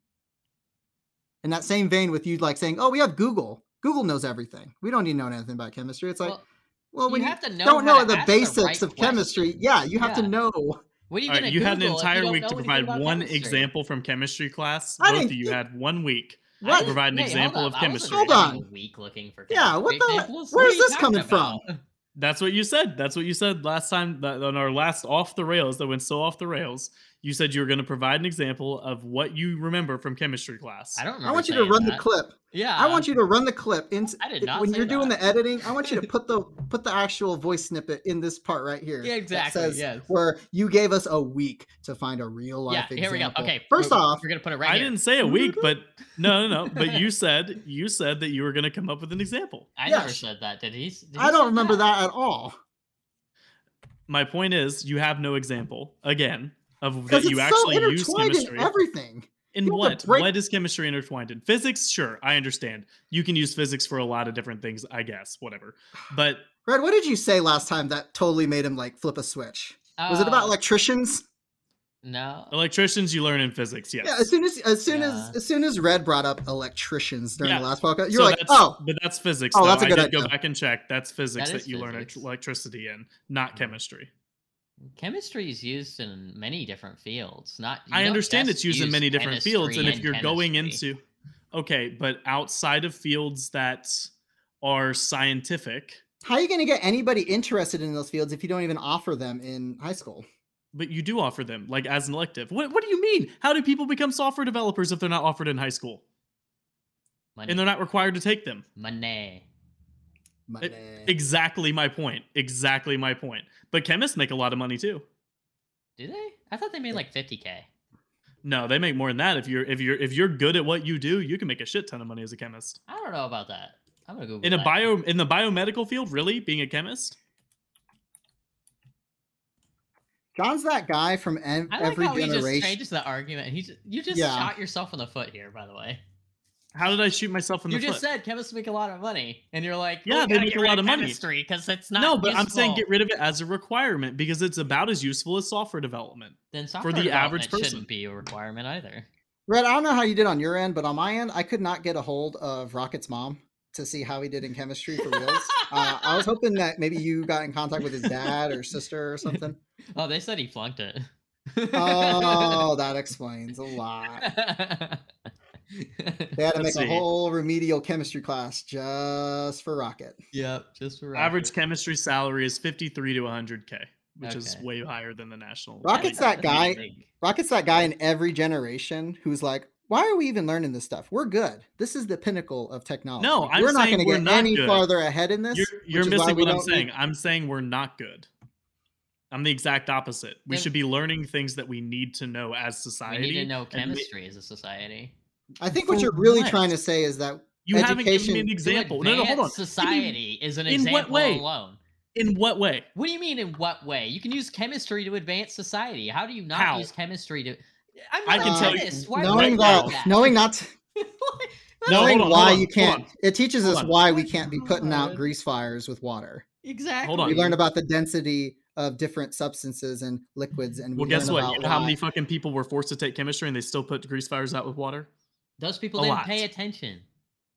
In that same vein, with you like saying, "Oh, we have Google. Google knows everything. We don't need to know anything about chemistry." It's like, Well, well, when you you, have to know don't know the ask basics right of chemistry, yeah, you have Yeah. to know. What are you All right, gonna you had an Google if you entire week to provide one chemistry? example from chemistry class. I Both of you had one week What? to provide an Wait, example of chemistry. Hold on. week looking for Yeah, what the- where's What are you this coming talking about? That's what you said. That's what you said last time that, on our last off the rails that went so off the rails. You said you were going to provide an example of what you remember from chemistry class. I don't remember. I want you to saying run the clip. Yeah, I want you to run the clip in I did not when say you're doing the editing. I want you to put the put the actual voice snippet in this part right here. Yeah, exactly, says yes. where you gave us a week to find a real life Yeah, here we go. example. Okay, 1st we're, off, we're gonna put it right I here. didn't say a week, but no, no, no. But you said you said that you were going to come up with an example. I Yeah, never said that. Did he? Did he I don't say remember that at all My point is, you have no example again of because that you it's so actually use intertwined chemistry. in everything. In You what? to break- What is chemistry intertwined in? Physics? Sure, I understand. You can use physics for a lot of different things, I guess, whatever. But Red, what did you say last time that totally made him like flip a switch? Was it about Uh, electricians? No. electricians you learn in physics, yes. Yeah, as soon as as soon Yeah. as as soon as Red brought up electricians during Yeah. the last podcast, you're So like, oh, but that's physics. Oh, though. that's a good did go back and check. That's physics That that, is you learn physics. elect- electricity in, not chemistry. Chemistry is used in many different fields. Not. I understand it's used in many different fields, and chemistry if you're going into okay, but outside of fields that are scientific, how are you going to get anybody interested in those fields if you don't even offer them in high school? but you do offer them like as an elective. What What do you mean? How do people become software developers if they're not offered in high school money, and they're not required to take them? money. Money. Exactly my point. Exactly my point. But chemists make a lot of money too. Do they? I thought they made like 50k. No, they make more than that. If you're if you're if you're good at what you do, you can make a shit ton of money as a chemist. I don't know about that. I'm gonna Google In a that. bio in the biomedical field, really, being a chemist? John's that guy from ev- I like every how he just generation. changes the argument. He just, you just Yeah. shot yourself in the foot here, by the way. How did I shoot myself in You the foot? You just said chemists make a lot of money, and you're like, Yeah, "Well, they make a lot of money." chemistry because it's not. no, but I'm saying get rid of it as a requirement because it's about as useful as software development. then for software the average development person. shouldn't be a requirement either. Red, I don't know how you did on your end, but on my end, I could not get a hold of Rocket's mom to see how he did in chemistry for reals. uh, I was hoping that maybe you got in contact with his dad or sister or something. Oh, they said he flunked it. Oh, that explains a lot. They had to Let's make a whole remedial chemistry class just for Rocket. yep, just for Rocket. Average chemistry salary is 53 to 100k, which is way higher than the national. Rocket's living that guy- big. Rocket's that guy in every generation who's like, why are we even learning this stuff? We're good. This is the pinnacle of technology. No, I'm we're not going to get any good. farther ahead in this. You're, you're which is why missing what I'm don't need- saying. I'm saying we're not good. I'm the exact opposite. We Then- should be learning things that we need to know as We society. need to know and we- chemistry as a society. I think what you're really what? trying to say is that You haven't given me an example. To No, no, hold on. advance Society is an in what example way? alone. In what way? What do you mean in what way? You can use chemistry to advance society. How do you not How? use chemistry to? I'm I can a tell you- chemist. Why knowing would right that, that? knowing not, to- No, knowing hold on, why on, you can't, it teaches Hold us on. why we can't be putting out grease fires with water. exactly. Hold on. We learn about the density of different substances and liquids, and Well, we guess what? You know how many fucking people were forced to take chemistry and they still put grease fires out with water? Those people A didn't lot. pay attention.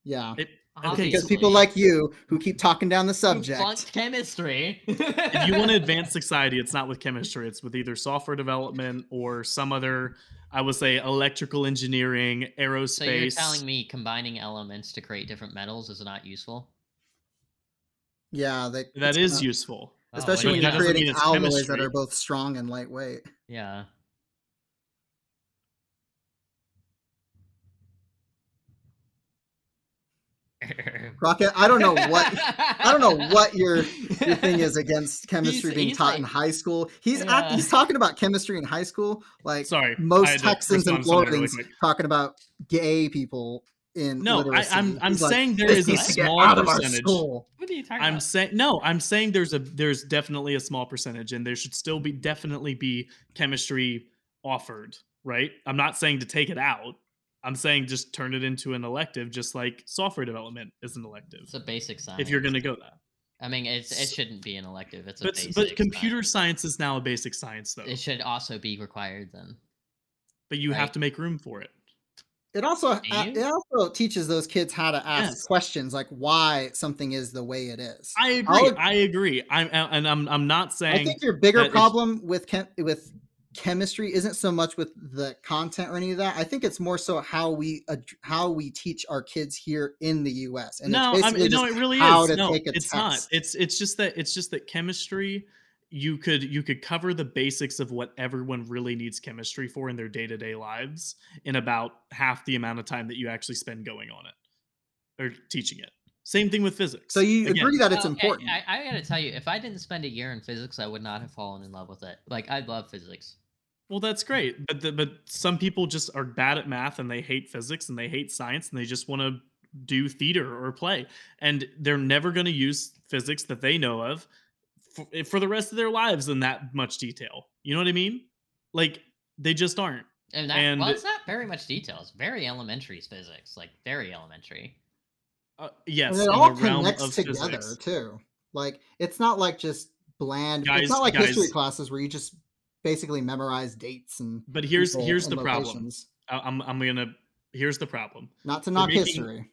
Yeah, It, because people like you who keep talking down the subject. chemistry. if you want to advance society, it's not with chemistry. It's with either software development or some other, I would say, electrical engineering, aerospace. So you're telling me combining elements to create different metals is not useful? Yeah, they, that it's not- useful. Oh, especially what when you're creating mean it's alloys that are both strong and lightweight. Yeah. Rocket, I don't know what I don't know what your your thing is against chemistry He's- being he's taught in high school. He's act, Yeah. he's talking about chemistry in high school, like Sorry, most Texans and respond to something really Floridians talking about gay people in No, I, literacy. I'm I'm He's like, saying there "This a needs to get small out of our percentage. What are you talking I'm about? saying no. I'm saying there's a there's definitely a small percentage, and there should still be definitely be chemistry offered. Right. I'm not saying to take it out. I'm saying just turn it into an elective, just like software development is an elective. It's a basic science. If you're going to go that, I mean, it's, it shouldn't be an elective. It's a but basic. but computer science. science is now a basic science though. It should also be required then. But you have to make room for it. It also uh, it also teaches those kids how to ask Yes. questions like why something is the way it is. I agree. I'll I agree. I'm and I'm I'm not saying. I think your bigger problem with with chemistry isn't so much with the content or any of that. I think it's more so how we ad- how we teach our kids here in the U.S. And no, it's I basically mean, no, it really how is. to No, take a it's not. It's it's just that it's just that chemistry. You could you could cover the basics of what everyone really needs chemistry for in their day to day lives in about half the amount of time that you actually spend going on it or teaching it. Same thing with physics. so you Again, agree that it's Okay, important. I, I gotta tell you, if I didn't spend a year in physics, I would not have fallen in love with it. Like I love physics. Well, that's great, but the, but some people just are bad at math and they hate physics and they hate science and they just want to do theater or play, and they're never going to use physics that they know of for, for the rest of their lives in that much detail. You know what I mean? Like they just aren't. And, that, And- well, it's not very much detail. It's very elementary physics, like very elementary. Uh, yes, and it all the connects together physics. too. Like it's not like just bland. Guys- it's not like history classes where you just basically memorize dates and. But here's here's the problem. locations. I- I'm I'm gonna here's the problem. Not to knock making- history.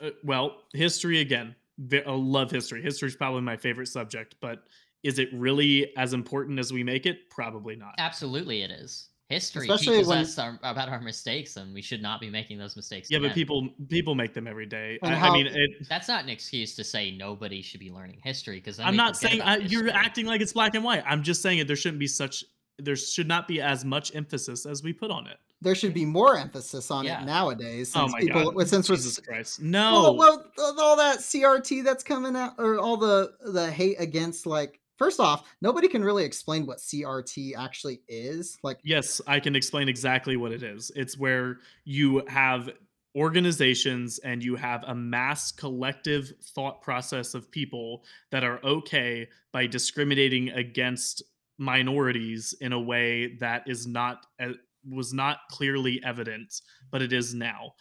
Uh, well, history again. I love history. History is probably my favorite subject, but is it really as important as we make it? Probably not. Absolutely, it is. History Especially teaches when- us our, about our mistakes, and we should not be making those mistakes. Yeah, but people people make them every day. And I, I mean, it, That's not an excuse to say nobody should be learning history because I'm not saying I, you're acting like it's black and white. I'm just saying it. There shouldn't be such. There should not be as much emphasis as we put on it. There should be more emphasis on Yeah. it nowadays. Oh my people, god! Since we're Jesus Christ! No. well, with all that CRT that's coming out, or all the the hate against, like, first off, nobody can really explain what CRT actually is. Like, Yes, I can explain exactly what it is. It's where you have organizations and you have a mass collective thought process of people that are okay by discriminating against minorities in a way that is not uh, was not clearly evident, but it is now.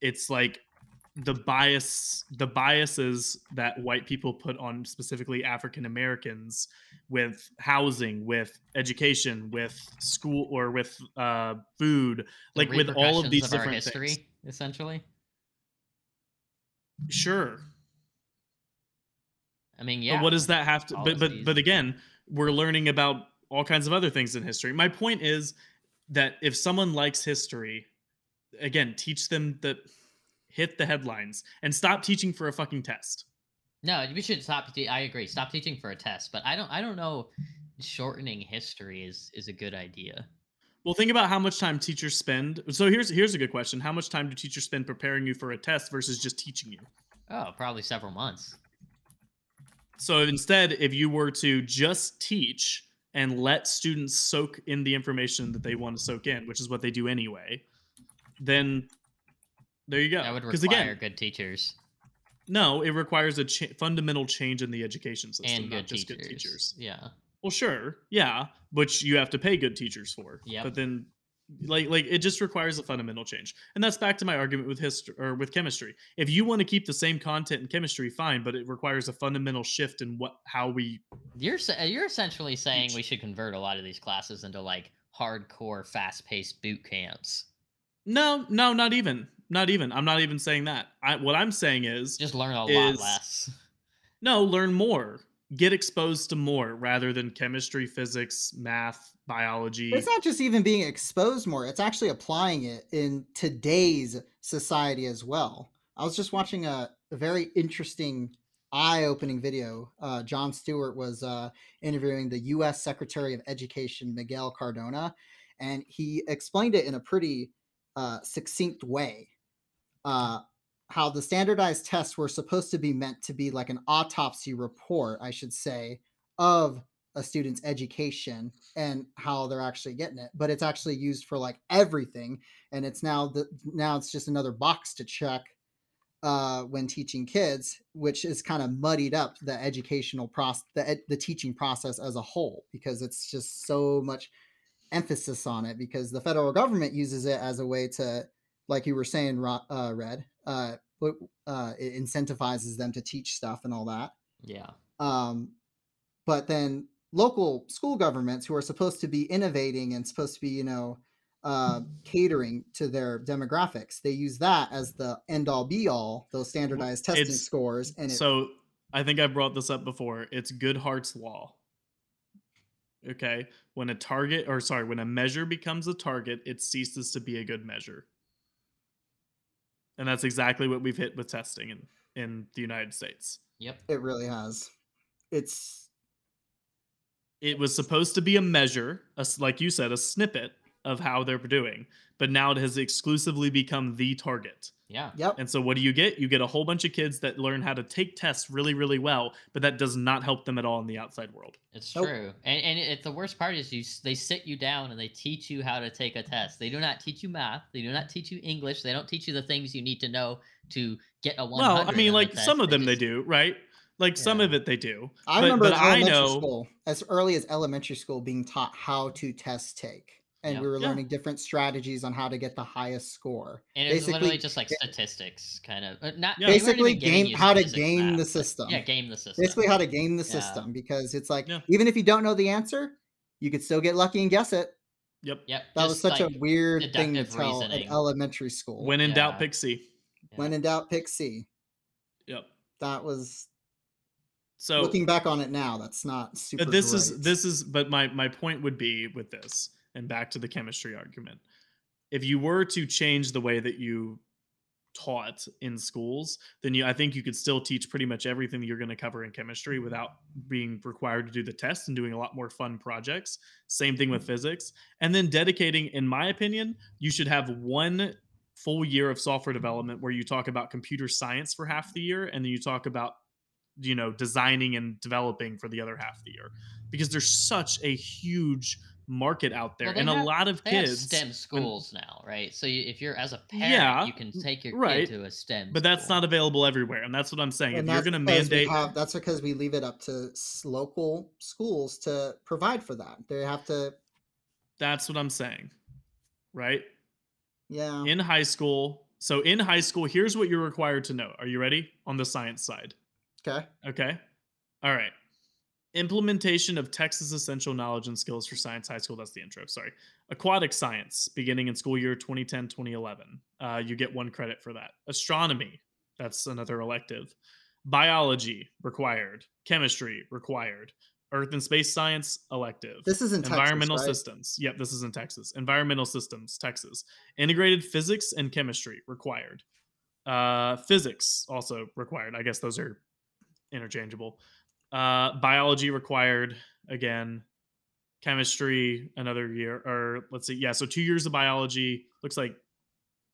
It's like the bias the biases that white people put on specifically African Americans with housing, with education, with school, or with uh, food, like with all of these our different history, things. essentially. Sure, I mean, yeah. but what does that have to? But but but again, we're learning about all kinds of other things in history. My point is that if someone likes history, again, teach them that hit the headlines and stop teaching for a fucking test. No, we should stop. Te- I agree. Stop teaching for a test, but I don't. I don't know. Shortening history is is a good idea. Well, think about how much time teachers spend. So here's here's a good question: How much time do teachers spend preparing you for a test versus just teaching you? Oh, probably several months. So instead, if you were to just teach and let students soak in the information that they want to soak in, which is what they do anyway, then there you go. That would Because require again, good teachers no, it requires a fundamental change in the education system, and not good just teachers. good teachers. Yeah. Well, sure, yeah, which you have to pay good teachers for. Yep. But then, like, like it just requires a fundamental change, and that's back to my argument with history or with chemistry. If you want to keep the same content in chemistry, fine, but it requires a fundamental shift in what how we. You're you're essentially saying Teach. we should convert a lot of these classes into like hardcore, fast-paced boot camps. No, no, not even, not even. I'm not even saying that. I what I'm saying is Just learn a lot less. no, learn more, get exposed to more rather than chemistry, physics, math, biology. it's not just even being exposed more; it's actually applying it in today's society as well. I was just watching a, a very interesting, eye-opening video. Uh, Jon Stewart was uh, interviewing the U.S. Secretary of Education Miguel Cardona, and he explained it in a pretty uh, succinct way. Uh, how the standardized tests were supposed to be meant to be like an autopsy report, I should say, of a student's education and how they're actually getting it but it's actually used for like everything and it's now the now it's just another box to check uh, when teaching kids which is kind of muddied up the educational process the, ed- the teaching process as a whole because it's just so much emphasis on it because the federal government uses it as a way to like you were saying uh, red uh, uh, it incentivizes them to teach stuff and all that yeah um, but then local school governments who are supposed to be innovating and supposed to be, you know, uh, catering to their demographics. They use that as the end all be all, those standardized testing it's, scores. And it, so I think I brought this up before. It's Goodhart's law. Okay. When a target, or sorry, when a measure becomes a target, it ceases to be a good measure. And that's exactly what we've hit with testing in, in the United States. Yep. It really has. It's it was supposed to be a measure, a, like you said, a snippet of how they're doing, but now it has exclusively become the target. Yeah. Yep. And so what do you get? You get a whole bunch of kids that learn how to take tests really, really well, but that does not help them at all in the outside world. It's nope. true. And and it, the worst part is you they sit you down and they teach you how to take a test. They do not teach you math. They do not teach you English. They don't teach you the things you need to know to get a one. Well, I mean, like some of them they, just, they do, right? Like yeah. some of it they do. I but, remember but I know school, as early as elementary school being taught how to test take. And yeah. we were learning yeah. different strategies on how to get the highest score. And it's literally just like statistics, kind of. Uh, not basically game how to game math, the system. Yeah, game the system. Basically, how to game the system because it's like even if you don't know the answer, you could still get lucky and guess it. Yep. Yep. That just was such like a weird thing to tell reasoning. at elementary school. When in doubt, pick C. When in doubt, pick C. Yep. That was so looking back on it now, that's not super. This great. is this is, but my my point would be with this, and back to the chemistry argument. If you were to change the way that you taught in schools, then you I think you could still teach pretty much everything you're going to cover in chemistry without being required to do the test and doing a lot more fun projects. Same thing with physics. And then dedicating, in my opinion, you should have one full year of software development where you talk about computer science for half the year and then you talk about you know designing and developing for the other half of the year because there's such a huge market out there well, and have, a lot of kids STEM schools and, now, right? So you, if you're as a parent, yeah, you can take your right. kid to a STEM, but that's not available everywhere, and that's what I'm saying. And if you're going to mandate, have, that's because we leave it up to local schools to provide for that. They have to. That's what I'm saying, right? Yeah. In high school, so in high school, here's what you're required to know. Are you ready on the science side? Okay. Okay. All right. Implementation of Texas Essential Knowledge and Skills for Science High School. That's the intro. Sorry. Aquatic Science, beginning in school year 2010 2011. Uh, you get one credit for that. Astronomy, that's another elective. Biology, required. Chemistry, required. Earth and Space Science, elective. This is in Environmental Texas, right? Systems. Yep, this is in Texas. Environmental Systems, Texas. Integrated Physics and Chemistry, required. Uh, physics, also required. I guess those are interchangeable. Uh, biology required again. Chemistry another year, or let's see, yeah. So two years of biology looks like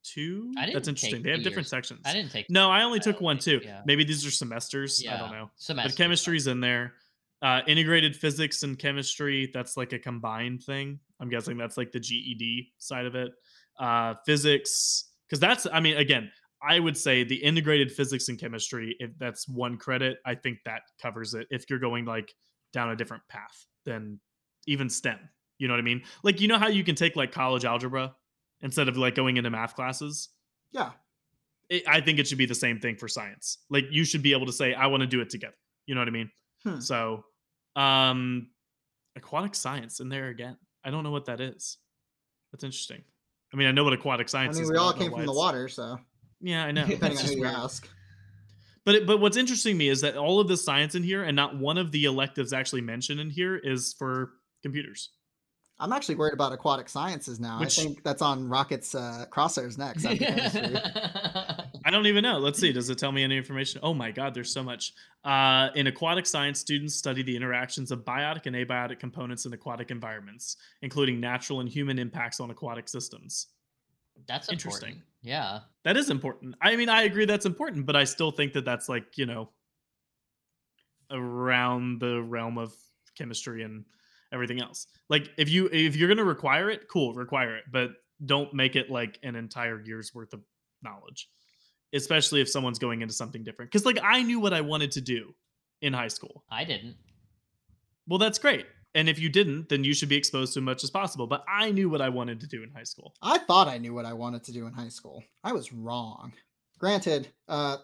two. That's interesting. They have different years. sections. I didn't take. No, I only took one too. Yeah. Maybe these are semesters. Yeah. I don't know. Semesters, but chemistry's in there. Uh, integrated physics and chemistry. That's like a combined thing. I'm guessing that's like the GED side of it. Uh, physics, because that's. I mean, again, I would say the integrated physics and chemistry, if that's one credit, I think that covers it. If you're going like down a different path than even STEM, you know what I mean? Like, you know how you can take like college algebra instead of like going into math classes? Yeah. It, I think it should be the same thing for science. Like, you should be able to say, I want to do it together. You know what I mean? Hmm. So, um, aquatic science in there again. I don't know what that is. That's interesting. I mean, I know what aquatic science I mean, is. we all came from the water, so. Yeah, I know. Depending on who you ask. But it, but what's interesting to me is that all of the science in here, and not one of the electives actually mentioned in here, is for computers. I'm actually worried about aquatic sciences now. Which, I think that's on Rocket's uh, crosshairs next. I don't even know. Let's see. Does it tell me any information? Oh my God, there's so much. Uh, in aquatic science, students study the interactions of biotic and abiotic components in aquatic environments, including natural and human impacts on aquatic systems. That's interesting. Important. Yeah. That is important. I mean, I agree that's important, but I still think that that's like, you know, around the realm of chemistry and everything else. Like if you if you're going to require it, cool, require it, but don't make it like an entire year's worth of knowledge. Especially if someone's going into something different. Cuz like I knew what I wanted to do in high school. I didn't. Well, that's great. And if you didn't, then you should be exposed to as much as possible. But I knew what I wanted to do in high school. I thought I knew what I wanted to do in high school. I was wrong. Granted, uh,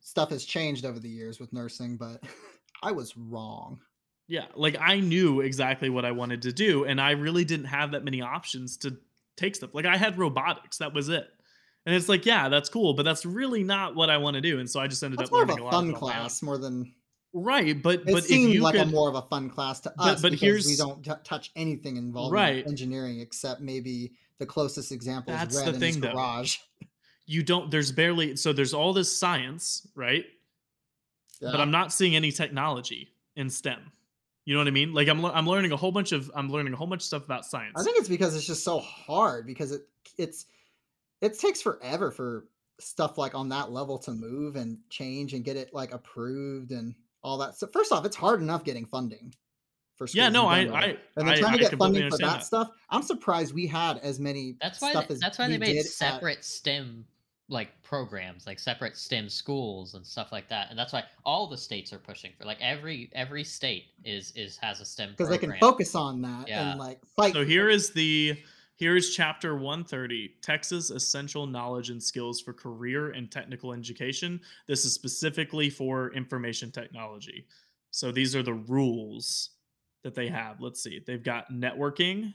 stuff has changed over the years with nursing, but I was wrong. Yeah, like I knew exactly what I wanted to do, and I really didn't have that many options to take stuff. Like I had robotics, that was it. And it's like, yeah, that's cool, but that's really not what I want to do. And so I just ended That's up more of learning a a lot fun of it on my own. class more than right? But it but if seemed like could, a more of a fun class to us but because we don't t- touch anything involving Right. engineering except maybe the closest example That's is the red his thing, though. garage. you don't. There's barely so there's all this science, right? But I'm not seeing any technology in STEM. You know what I mean? Like I'm I'm learning a whole bunch of I'm learning a whole bunch of stuff about science. I think it's because it's just so hard because it it's it takes forever for stuff like on that level to move and change and get it like approved and all that. So first off, it's hard enough getting funding for schools. yeah, no, I. I and then I, trying I to get funding for that, that. stuff. I'm surprised we had as many That's why stuff they, as that's why they made did at- separate STEM like programs, like separate STEM schools and stuff like that. And that's why all the states are pushing for like every every state is is has a STEM because they can focus on that Yeah. and like fight. So here is the here is chapter 130 Texas essential knowledge and skills for career and technical education. This is specifically for information technology. So these are the rules that they have. Let's see. They've got networking,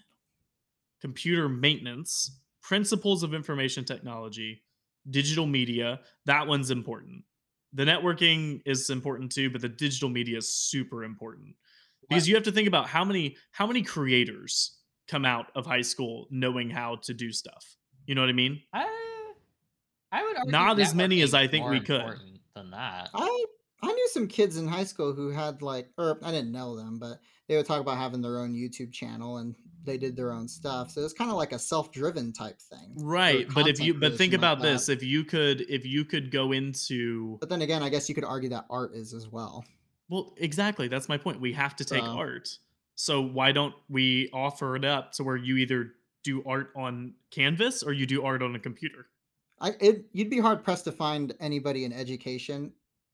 computer maintenance, principles of information technology, digital media. That one's important. The networking is important too, but the digital media is super important because you have to think about how many how many creators come out of high school knowing how to do stuff. You know what I mean? I, I would argue Not as many as I think more we could. Than that. I I knew some kids in high school who had like, or I didn't know them, but they would talk about having their own YouTube channel and they did their own stuff. So it's kind of like a self-driven type thing. Right, but if you but think creation like about this, that. if you could if you could go into But then again, I guess you could argue that art is as well. well, exactly, that's my point. We have to take So- art. So why don't we offer it up to where you either do art on canvas or you do art on a computer? I it you'd be hard pressed to find anybody in education,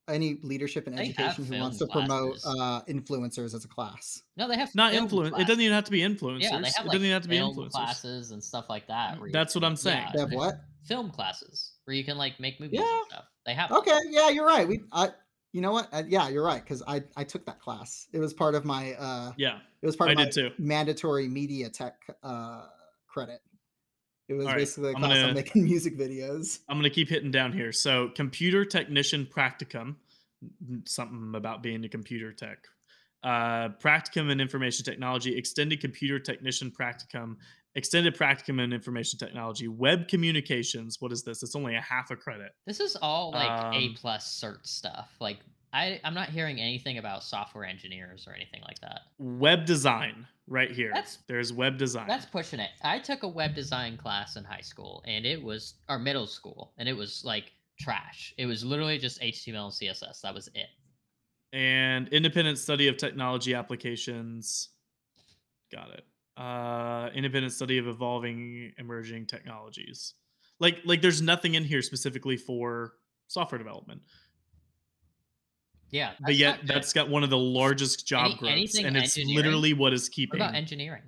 any leadership in They education who wants to film promote uh, influencers as a class. No, they have Not influence. It doesn't even have to be influencers. Yeah, they have like doesn't even have to be film influencers. classes and stuff like that. where you That's what I'm saying. yeah, They have what? Film classes where you can like make movies Yeah. and stuff. They have. Okay, yeah, you're right. We I you know what? Uh, yeah, you're right cuz I I took that class. It was part of my uh Yeah. it was part I of my mandatory media tech uh credit. It was right, basically a I'm class gonna- on making music videos. I'm gonna keep hitting down here. So, computer technician practicum, something about being a computer tech. Uh, practicum in information technology, extended computer technician practicum, extended practicum in information technology, web communications. What is this? It's only a half a credit. This is all like A Um, plus cert stuff. Like I, I'm not hearing anything about software engineers or anything like that. Web design, right here. That's- There's web design. That's pushing it. I took a web design class in high school, and it was our middle school, and it was like trash. It was literally just HTML and CSS. That was it. and independent study of technology applications. Got it. Uh, independent study of evolving emerging technologies. Like like there's nothing in here specifically for software development, Yeah, but yet that's got one of the largest job Any- growths, and it's literally what is What keeping. about engineering?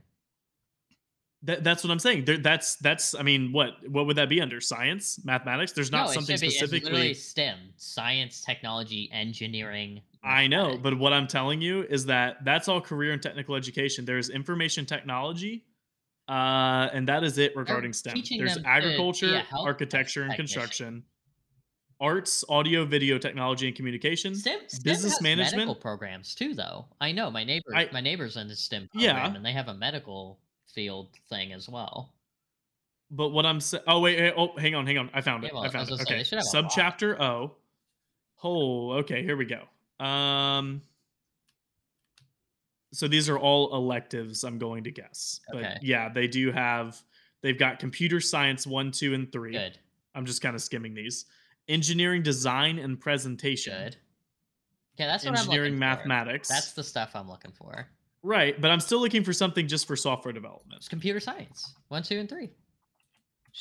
That, that's what I'm saying. There, that's that's. I mean, what what would that be under science, mathematics? There's not no, something be, specifically. STEM: science, technology, engineering. I know, but what I'm telling you is that that's all career and technical education. There's information technology, uh, and that is it regarding STEM. There's them to be agriculture, architecture, and construction, arts, audio, video, technology, and communication. STEM, STEM business has management? medical programs too, though. I know my neighbor, I- my neighbor's in the STEM Yeah. program, and they have a medical field thing as well. But what I'm saying, oh wait, oh, hang on, hang on, I found Yeah, it. well, I I found was it. say, Okay, they should have subchapter O. Oh, okay, here we go. Um, so these are all electives. I'm going to guess, but Okay. yeah, they do have. They've got computer science one, two, and three. Good. I'm just kind of skimming these. Engineering design and presentation. Good. Okay, that's what Engineering I'm looking for. mathematics. That's the stuff I'm looking for. Right, but I'm still looking for something just for software development. It's computer science. One, two, and three.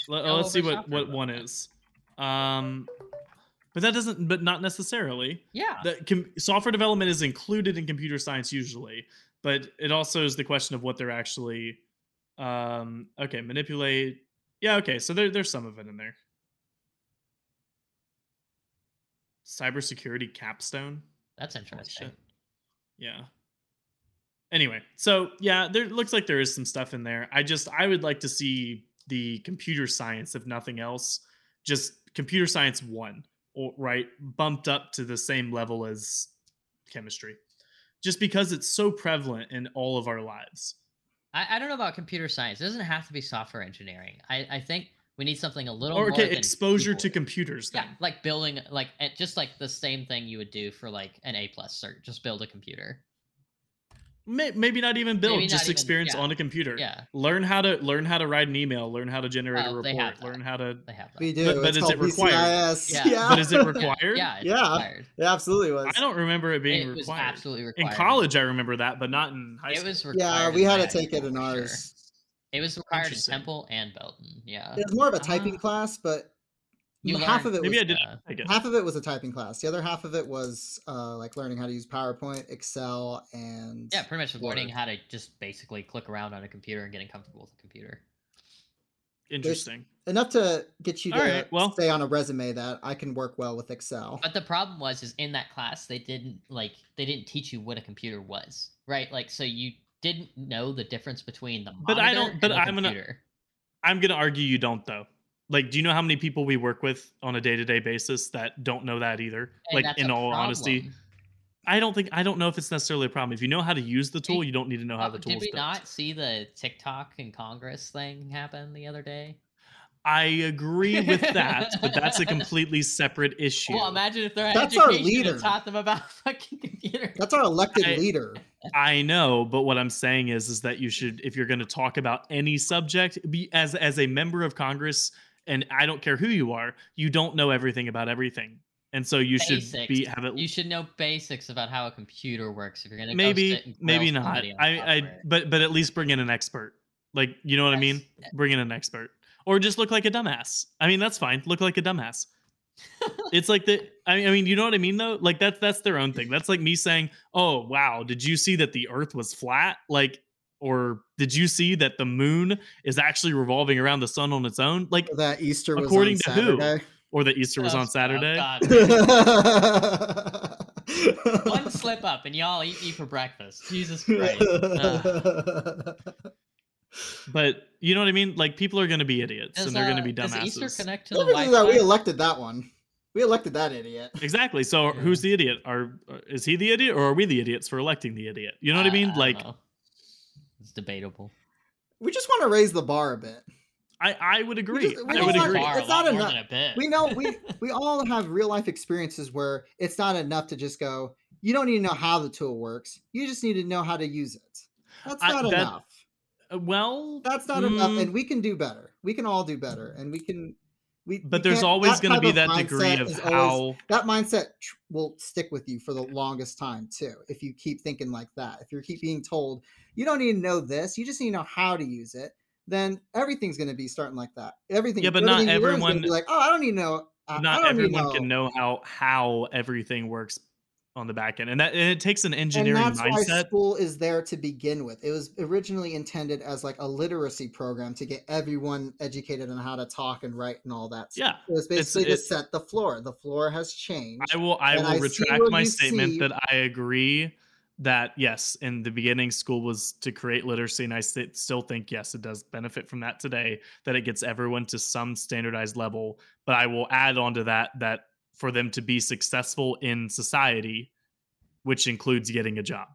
Let, us see what what one is. Um, but that doesn't. But not necessarily. Yeah. The com- software development is included in computer science usually, but it also is the question of what they're actually. Um, okay, manipulate. Yeah. Okay, so there, there's some of it in there. Cybersecurity capstone. That's interesting. Yeah. Anyway, so yeah, there looks like there is some stuff in there. I just I would like to see the computer science, if nothing else, just computer science one, or right, bumped up to the same level as chemistry, just because it's so prevalent in all of our lives. I, I don't know about computer science. It doesn't have to be software engineering. I, I think we need something a little Or more okay, exposure to computers. Then. Yeah, like building like just like the same thing you would do for like an A plus cert. Just build a computer. May- maybe not even build, Maybe not just even- experience yeah. on a computer. Yeah, learn how to learn how to write an email, learn how to generate a Well, they have report, learn how to. they have that. We do. But- but is it required? BCIS. Yeah. Yeah. But is it required? Yeah, it's Yeah. required. It absolutely was. I don't remember it being it was required. In college, I remember that, but not in high school. it school. was required. yeah, we had to take it in school, for sure. ours. It was required in Interesting. Temple and Belton. Yeah, It was more of a typing Ah. class, but You half learn- of it Maybe was I didn't take it. half of it was a typing class. The other half of it was uh, like learning how to use PowerPoint, Excel, and yeah, pretty much learning how to just basically click around on a computer and getting comfortable with a computer. Interesting. enough to get you to All right, well- say on a resume that I can work well with Excel. But the problem was, is in that class they didn't like they didn't teach you what a computer was, right? Like, so you didn't know the difference between the But I don't- but I'm gonna- I'm gonna argue you don't though. Like, do you know how many people we work with on a day to day basis that don't know that either? And like, in a all honesty. I don't think I don't know if it's necessarily a problem. If you know how to use the tool, you don't need to know how Uh, the did tool's we built. not see the TikTok in Congress thing happen the other day? I agree with that, but that's a completely separate issue. Well, imagine if their That's our education leader. had taught them about fucking computers. That's our elected I- leader. I know, but what I'm saying is, is that you should, if you're going to talk about any subject, be as as a member of Congress, and I don't care who you are, you don't know everything about everything, and so you should be have it. You should know basics about how a computer works if you're gonna maybe, maybe not. I, I, but but at least bring in an expert. Like you know what I mean? Bring in an expert, or just look like a dumbass. I mean, that's fine. Look like a dumbass. it's like the I mean, I mean, you know what I mean though? Like that's that's their own thing. That's like me saying, "Oh, wow, did you see that the earth was flat?" Like or did you see that the moon is actually revolving around the sun on its own? Like That Easter was According on to who? Or that Easter was Oh, on stop. Saturday? God. One slip up and y'all eat me for breakfast. Jesus Christ. Uh, But you know what I mean? Like people are going to be idiots does, and they're going to uh, be does dumbasses. Easter connect to The the difference that we elected that one. We elected that idiot. Exactly. So Yeah. who's the idiot? Are uh, is he the idiot or are we the idiots for electing the idiot? You know what I mean? don't like know. It's debatable. We just want to raise the bar a bit. I I would agree. just- we I would agree. It's not enough. than a bit. We know we we all have real life experiences where it's not enough to just go. You don't need to know how the tool works. You just need to know how to use it. That's I- not that- enough. Uh, well, That's not enough, mm, and we can do better. We can all do better, and we can. We, but there's always going to be that degree of how always- that mindset tr- will stick with you for the longest time too. If you keep thinking like that, if you keep being told you don't need to know this, you just need to know how to use it, then everything's going to be starting like that. Everything. Yeah, but not everything you gonna everyone- Be like, oh, I don't need to know. I not don't need to everyone can know how how everything works on the back end, and that and it takes an engineering and that's why school is there to begin with. It was originally intended as like a literacy program to get everyone educated on how to talk and write and all that. stuff. Yeah, it was it's- basically to it- set the floor. The floor has changed. I will I will I retract my statement see- that I agree that yes, in the beginning, school was to create literacy, and I st- still think yes, it does benefit from that today. That it gets everyone to some standardized level. But I will add on to that that for them to be successful in society, which includes getting a job.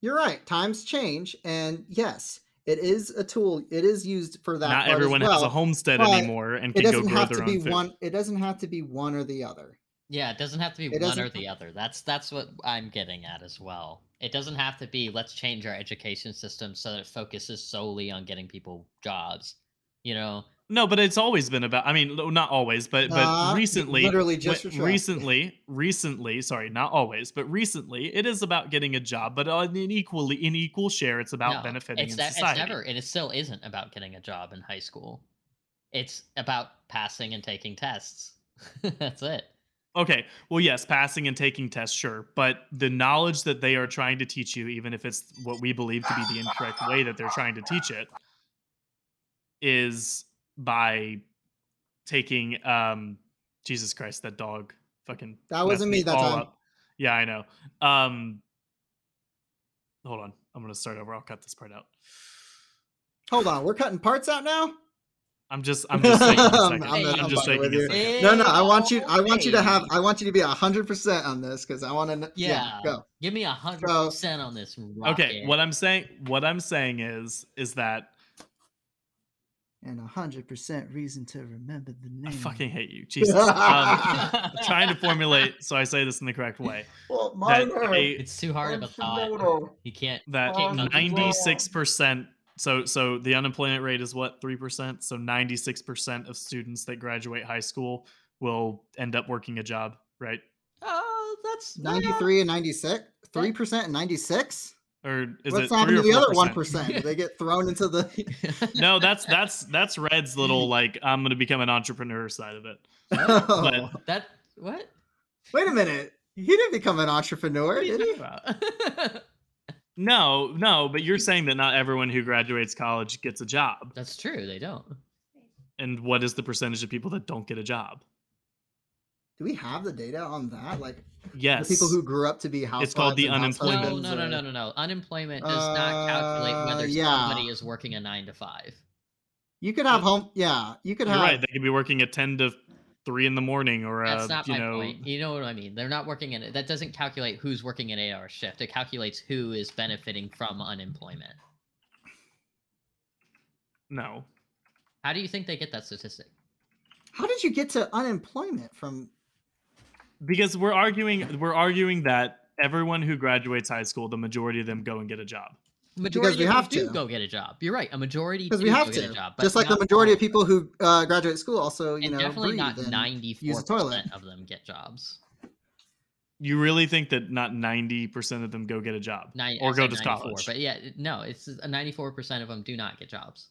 You're right. Times change, and yes, it is a tool. It is used for that. Not everyone well. has a homestead anymore and It can go doesn't grow have their to own be food. one. It doesn't have to be one or the other. Yeah, it doesn't have to be It one or the other. That's that's what I'm getting at as well. It doesn't have to be let's change our education system so that it focuses solely on getting people jobs. You know, No, but it's always been about. I mean, not always, but Nah, but uh, recently, literally just when- for Trump. recently, recently. Sorry, not always, but recently, it is about getting a job. But on an equally in equal share, it's about No, benefiting it's in that- it's society. never, and it still isn't about getting a job in high school. It's about passing and taking tests. That's it. Okay, well, yes, passing and taking tests, sure, but the knowledge that they are trying to teach you, even if it's what we believe to be the incorrect way that they're trying to teach it, is by taking um Jesus Christ, that dog fucking That wasn't messed me that time. up. Yeah, I know. Um hold on. I'm gonna start over. I'll cut this part out. Hold on, we're cutting parts out now. I'm just I'm just taking a I'm- second. I'm- I'm, I'm just fucking taking a second. No, no, I want you. I want you to have. I want you to be a hundred percent on this because I want to. Yeah, Yeah. go. Give me a hundred So- percent on this. Okay, what I'm saying what I'm saying is is that And hundred percent reason to remember the name. I fucking hate you. Jesus. Um, I'm trying to formulate so I say this in the correct way. Well, That mine a, It's too hard of a thought. You can't. that can't ninety six percent so so the unemployment rate is what three percent so ninety six percent of students that graduate high school will end up working a job right Oh, that's yeah. 93 and 96 3% and 96 or is what's it happened to the other 1% they get thrown into the no that's that's that's red's little like i'm gonna become an entrepreneur side of it Oh. that what? wait a minute he didn't become an entrepreneur What are you did he about? no no but you're saying that not everyone who graduates college gets a job That's true. They don't. and what is the percentage of people that don't get a job do we have the data on that like yes the people who grew up to be housewives It's called the and house unemployment. No, no, no, no, no, no. Unemployment does not calculate Uh, whether yeah. somebody is working a nine to five. you could have home yeah you could you're have right they could be working at 10 to 3 in the morning or uh, That's not you my know point. You know what I mean? They're not working in it. That doesn't calculate who's working an eight-hour shift. It calculates who is benefiting from unemployment. no How do you think they get that statistic? how did you get to unemployment from because we're arguing we're arguing that everyone who graduates high school the majority of them go and get a job Majority we of have do to. go get a job. You're right. A majority because we have to get a job, just like the majority all of people who uh, graduate school also you and know definitely not breathe and ninety-four use a toilet percent of them get jobs. you really think that not 90% of them go get a job Nine, or go to 94, college But yeah, no, it's a ninety-four percent of them do not get jobs.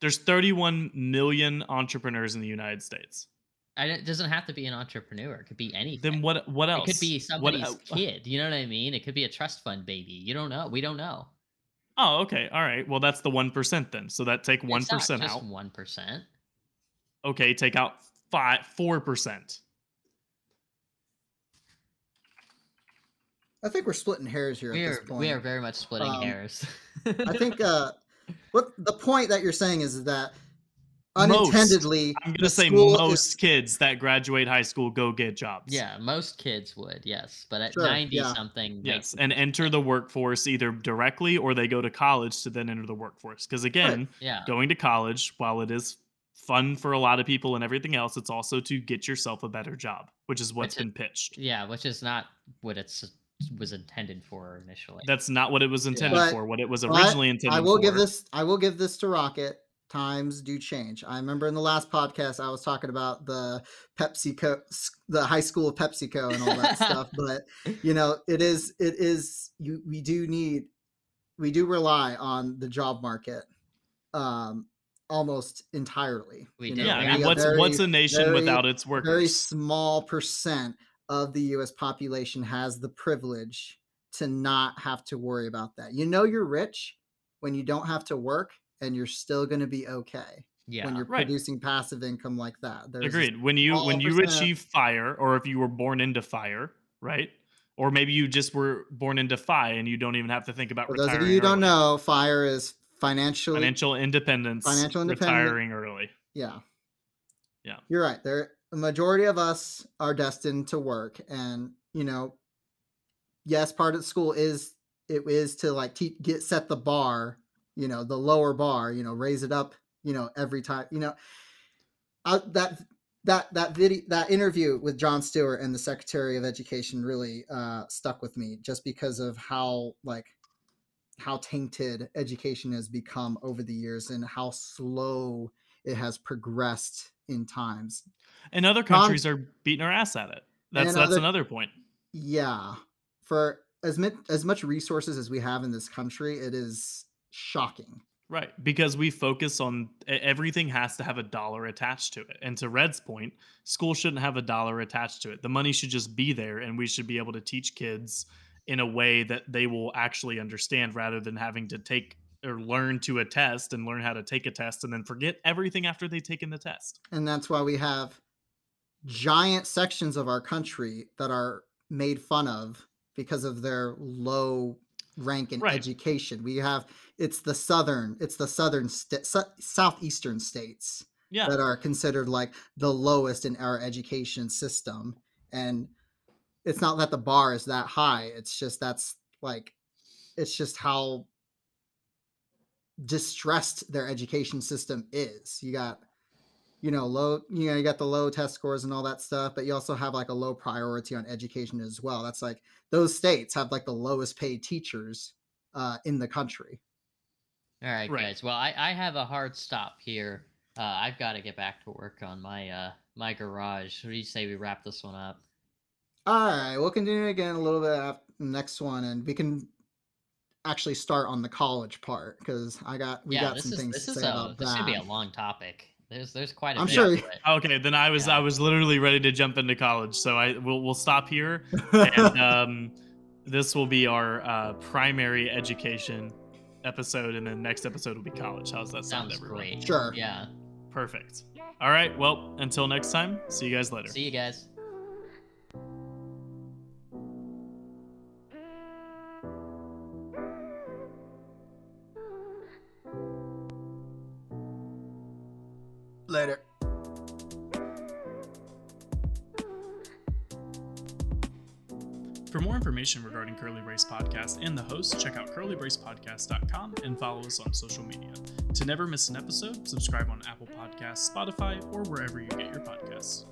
there's 31 million entrepreneurs in the united states And it doesn't have to be an entrepreneur. It could be anything. then what what else It could be What somebody's el- kid. You know what I mean? It could be a trust fund baby. You don't know. We don't know. oh okay all right well that's the 1% then so that take 1% It's not just out One percent. okay take out 5 4% i think we're splitting hairs here We at are this point we are very much splitting Um, hairs. I think uh, what the point that you're saying is that Most. unintendedly, i'm gonna say school is- most kids that graduate high school go get jobs yeah, most kids would. Yes, but at Sure, ninety yeah. something, Yes, and enter the workforce either directly or they go to college to then enter the workforce. Because again, yeah, going to college, while it is fun for a lot of people and everything else, it's also to get yourself a better job, which is what's Which been pitched. yeah, which is not what it's was intended for initially. That's not what it was intended But- for. What it was originally intended I will for. give this. I will give this to Rocket. Times do change. I remember in the last podcast I was talking about the PepsiCo, the high school of PepsiCo, and all that stuff. But you know, it is. It is. You. We do need. We do rely on the job market, um, almost entirely. We do. know, yeah, I mean, what's very- what's a nation very- without its workers? very small percent of the US population has the privilege to not have to worry about that. You know you're rich when you don't have to work and you're still going to be okay yeah, when you're right. producing passive income like that. There's Agreed. When you when you percent- achieve fire, or if you were born into fire, right? Or maybe you just were born into FI and you don't even have to think about For those of you who don't know, fire is financially financial independence, Financial independence. retiring early. yeah. Yeah. You're right. There the majority of us are destined to work and, you know, yes, part of school is it is to like te- get set the bar, you know, the lower bar, you know, raise it up, you know, every time, you know. I, that that that video that interview with Jon Stewart and the Secretary of Education really uh stuck with me just because of how like how tainted education has become over the years and how slow it has progressed in times. And other countries are beating our ass at it. That's that's other- another point. Yeah, for as much as much resources as we have in this country, it is shocking. Right, because we focus on everything has to have a dollar attached to it. And to Red's point, school shouldn't have a dollar attached to it. The money should just be there and we should be able to teach kids in a way that they will actually understand rather than having to take or learn to a test and learn how to take a test and then forget everything after they've taken the test. and that's why we have giant sections of our country that are made fun of because of their low rank in Right. education. We have it's the southern, it's the southern sta- sou- southeastern states Yeah. that are considered like the lowest in our education system and it's not that the bar is that high, it's just that's like it's just how distressed their education system is. You got you know low you know you got the low test scores and all that stuff but you also have like a low priority on education as well that's like those states have like the lowest paid teachers uh in the country All right, Right. guys. Well, I, I have a hard stop here. Uh, I've got to get back to work on my uh my garage. What do you say we wrap this one up? all right we'll continue again a little bit after next one and we can actually start on the college part because i got we yeah, got some is things this to is say a about this that should be a long topic. There's there's quite a I'm bit sure- Okay, then I was Yeah. I was literally ready to jump into college. So I we'll we'll stop here and um this will be our uh primary education episode and then next episode will be college. How's that sound Sounds everyone? great. Sure. Yeah. Perfect. All right. Well, until next time, see you guys later. See you guys. Later For more information regarding Curly Brace Podcast and the host, check out curlybracepodcast.com and follow us on social media. To never miss an episode, subscribe on Apple Podcasts, Spotify, or wherever you get your podcasts.